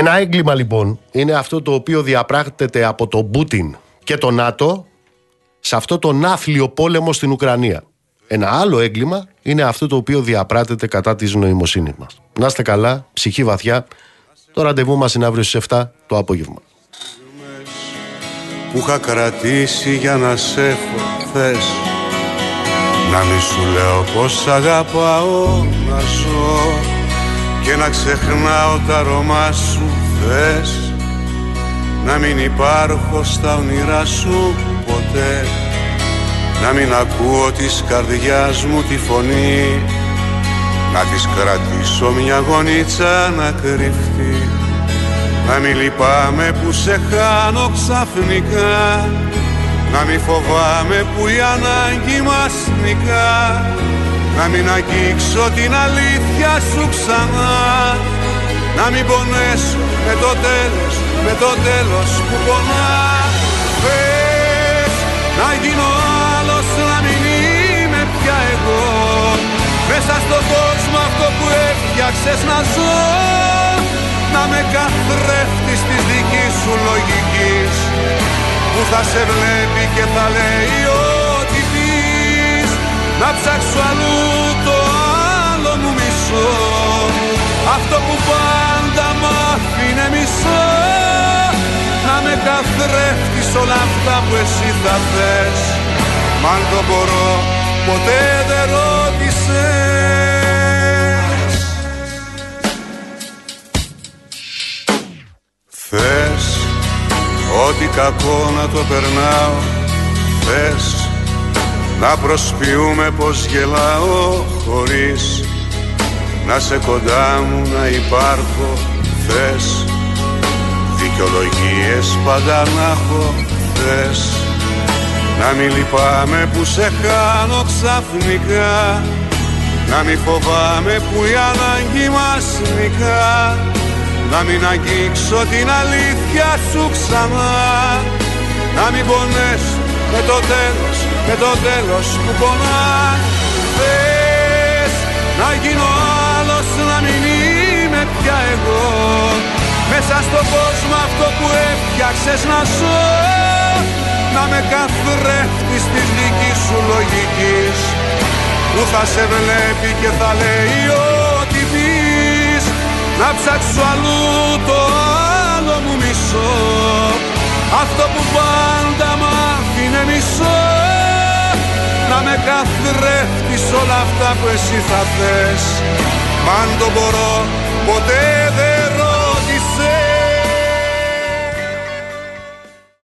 Ένα έγκλημα λοιπόν είναι αυτό το οποίο διαπράγεται από τον Πούτιν και το ΝΑΤΟ σε αυτό τον άθλιο πόλεμο στην Ουκρανία. Ένα άλλο έγκλημα είναι αυτό το οποίο διαπράτεται κατά της νοημοσύνης μας. Να είστε καλά, ψυχή βαθιά. Το ραντεβού μας είναι αύριο στις 7 το απόγευμα. Που είχα κρατήσει για να σε έχω θες Να μη σου λέω πως αγαπάω να ζω Και να ξεχνάω τα αρώμα σου θες Να μην υπάρχω στα όνειρά σου ποτέ. Να μην ακούω της καρδιάς μου τη φωνή Να της κρατήσω μια γονίτσα να κρυφτεί. Να μην λυπάμαι που σε χάνω ξαφνικά Να μην φοβάμαι που η ανάγκη μας νικά Να μην αγγίξω την αλήθεια σου ξανά. Να μην πονέσω με το τέλος, με το τέλος που πονά. Πες να γίνω άλλος, να μην είμαι πια εγώ. Μέσα στον κόσμο αυτό που έφτιαξες να ζω. Να με καθρέφτεις της δικής σου λογικής. Που θα σε βλέπει και θα λέει ό,τι πεις Να ψάξω αλλού το άλλο μου μισό. Αυτό που πάντα μ' άφηνε μισό. Να με καθρέφτεις όλα αυτά που εσύ θα θες. Μ' αν το μπορώ ποτέ δεν ρώτησες. Θες ό,τι κακό να το περνάω Θες να προσποιούμε πως γελάω χωρίς να σε κοντά μου να υπάρχω θες. Δικαιολογίες πάντα να έχω θες. Να μην λυπάμαι που σε χάνω ξαφνικά. Να μην φοβάμαι που η ανάγκη μας νικά. Να μην αγγίξω την αλήθεια σου ξανά. Να μην πονέσω με το τέλος, με το τέλος που πονά Θες να γίνω άλλος, να μην είμαι πια εγώ. Μέσα στον κόσμο αυτό που έφτιαξες να ζω Να με καθρέφτεις της δικής σου λογικής. Που θα σε βλέπει και θα λέει ό,τι πεις. Να ψάξω αλλού το άλλο μου μισό Αυτό που πάντα μ' άφηνε μισό Να με καθρέφτεις όλα αυτά που εσύ θα θες. Μ' αν το μπορώ ποτέ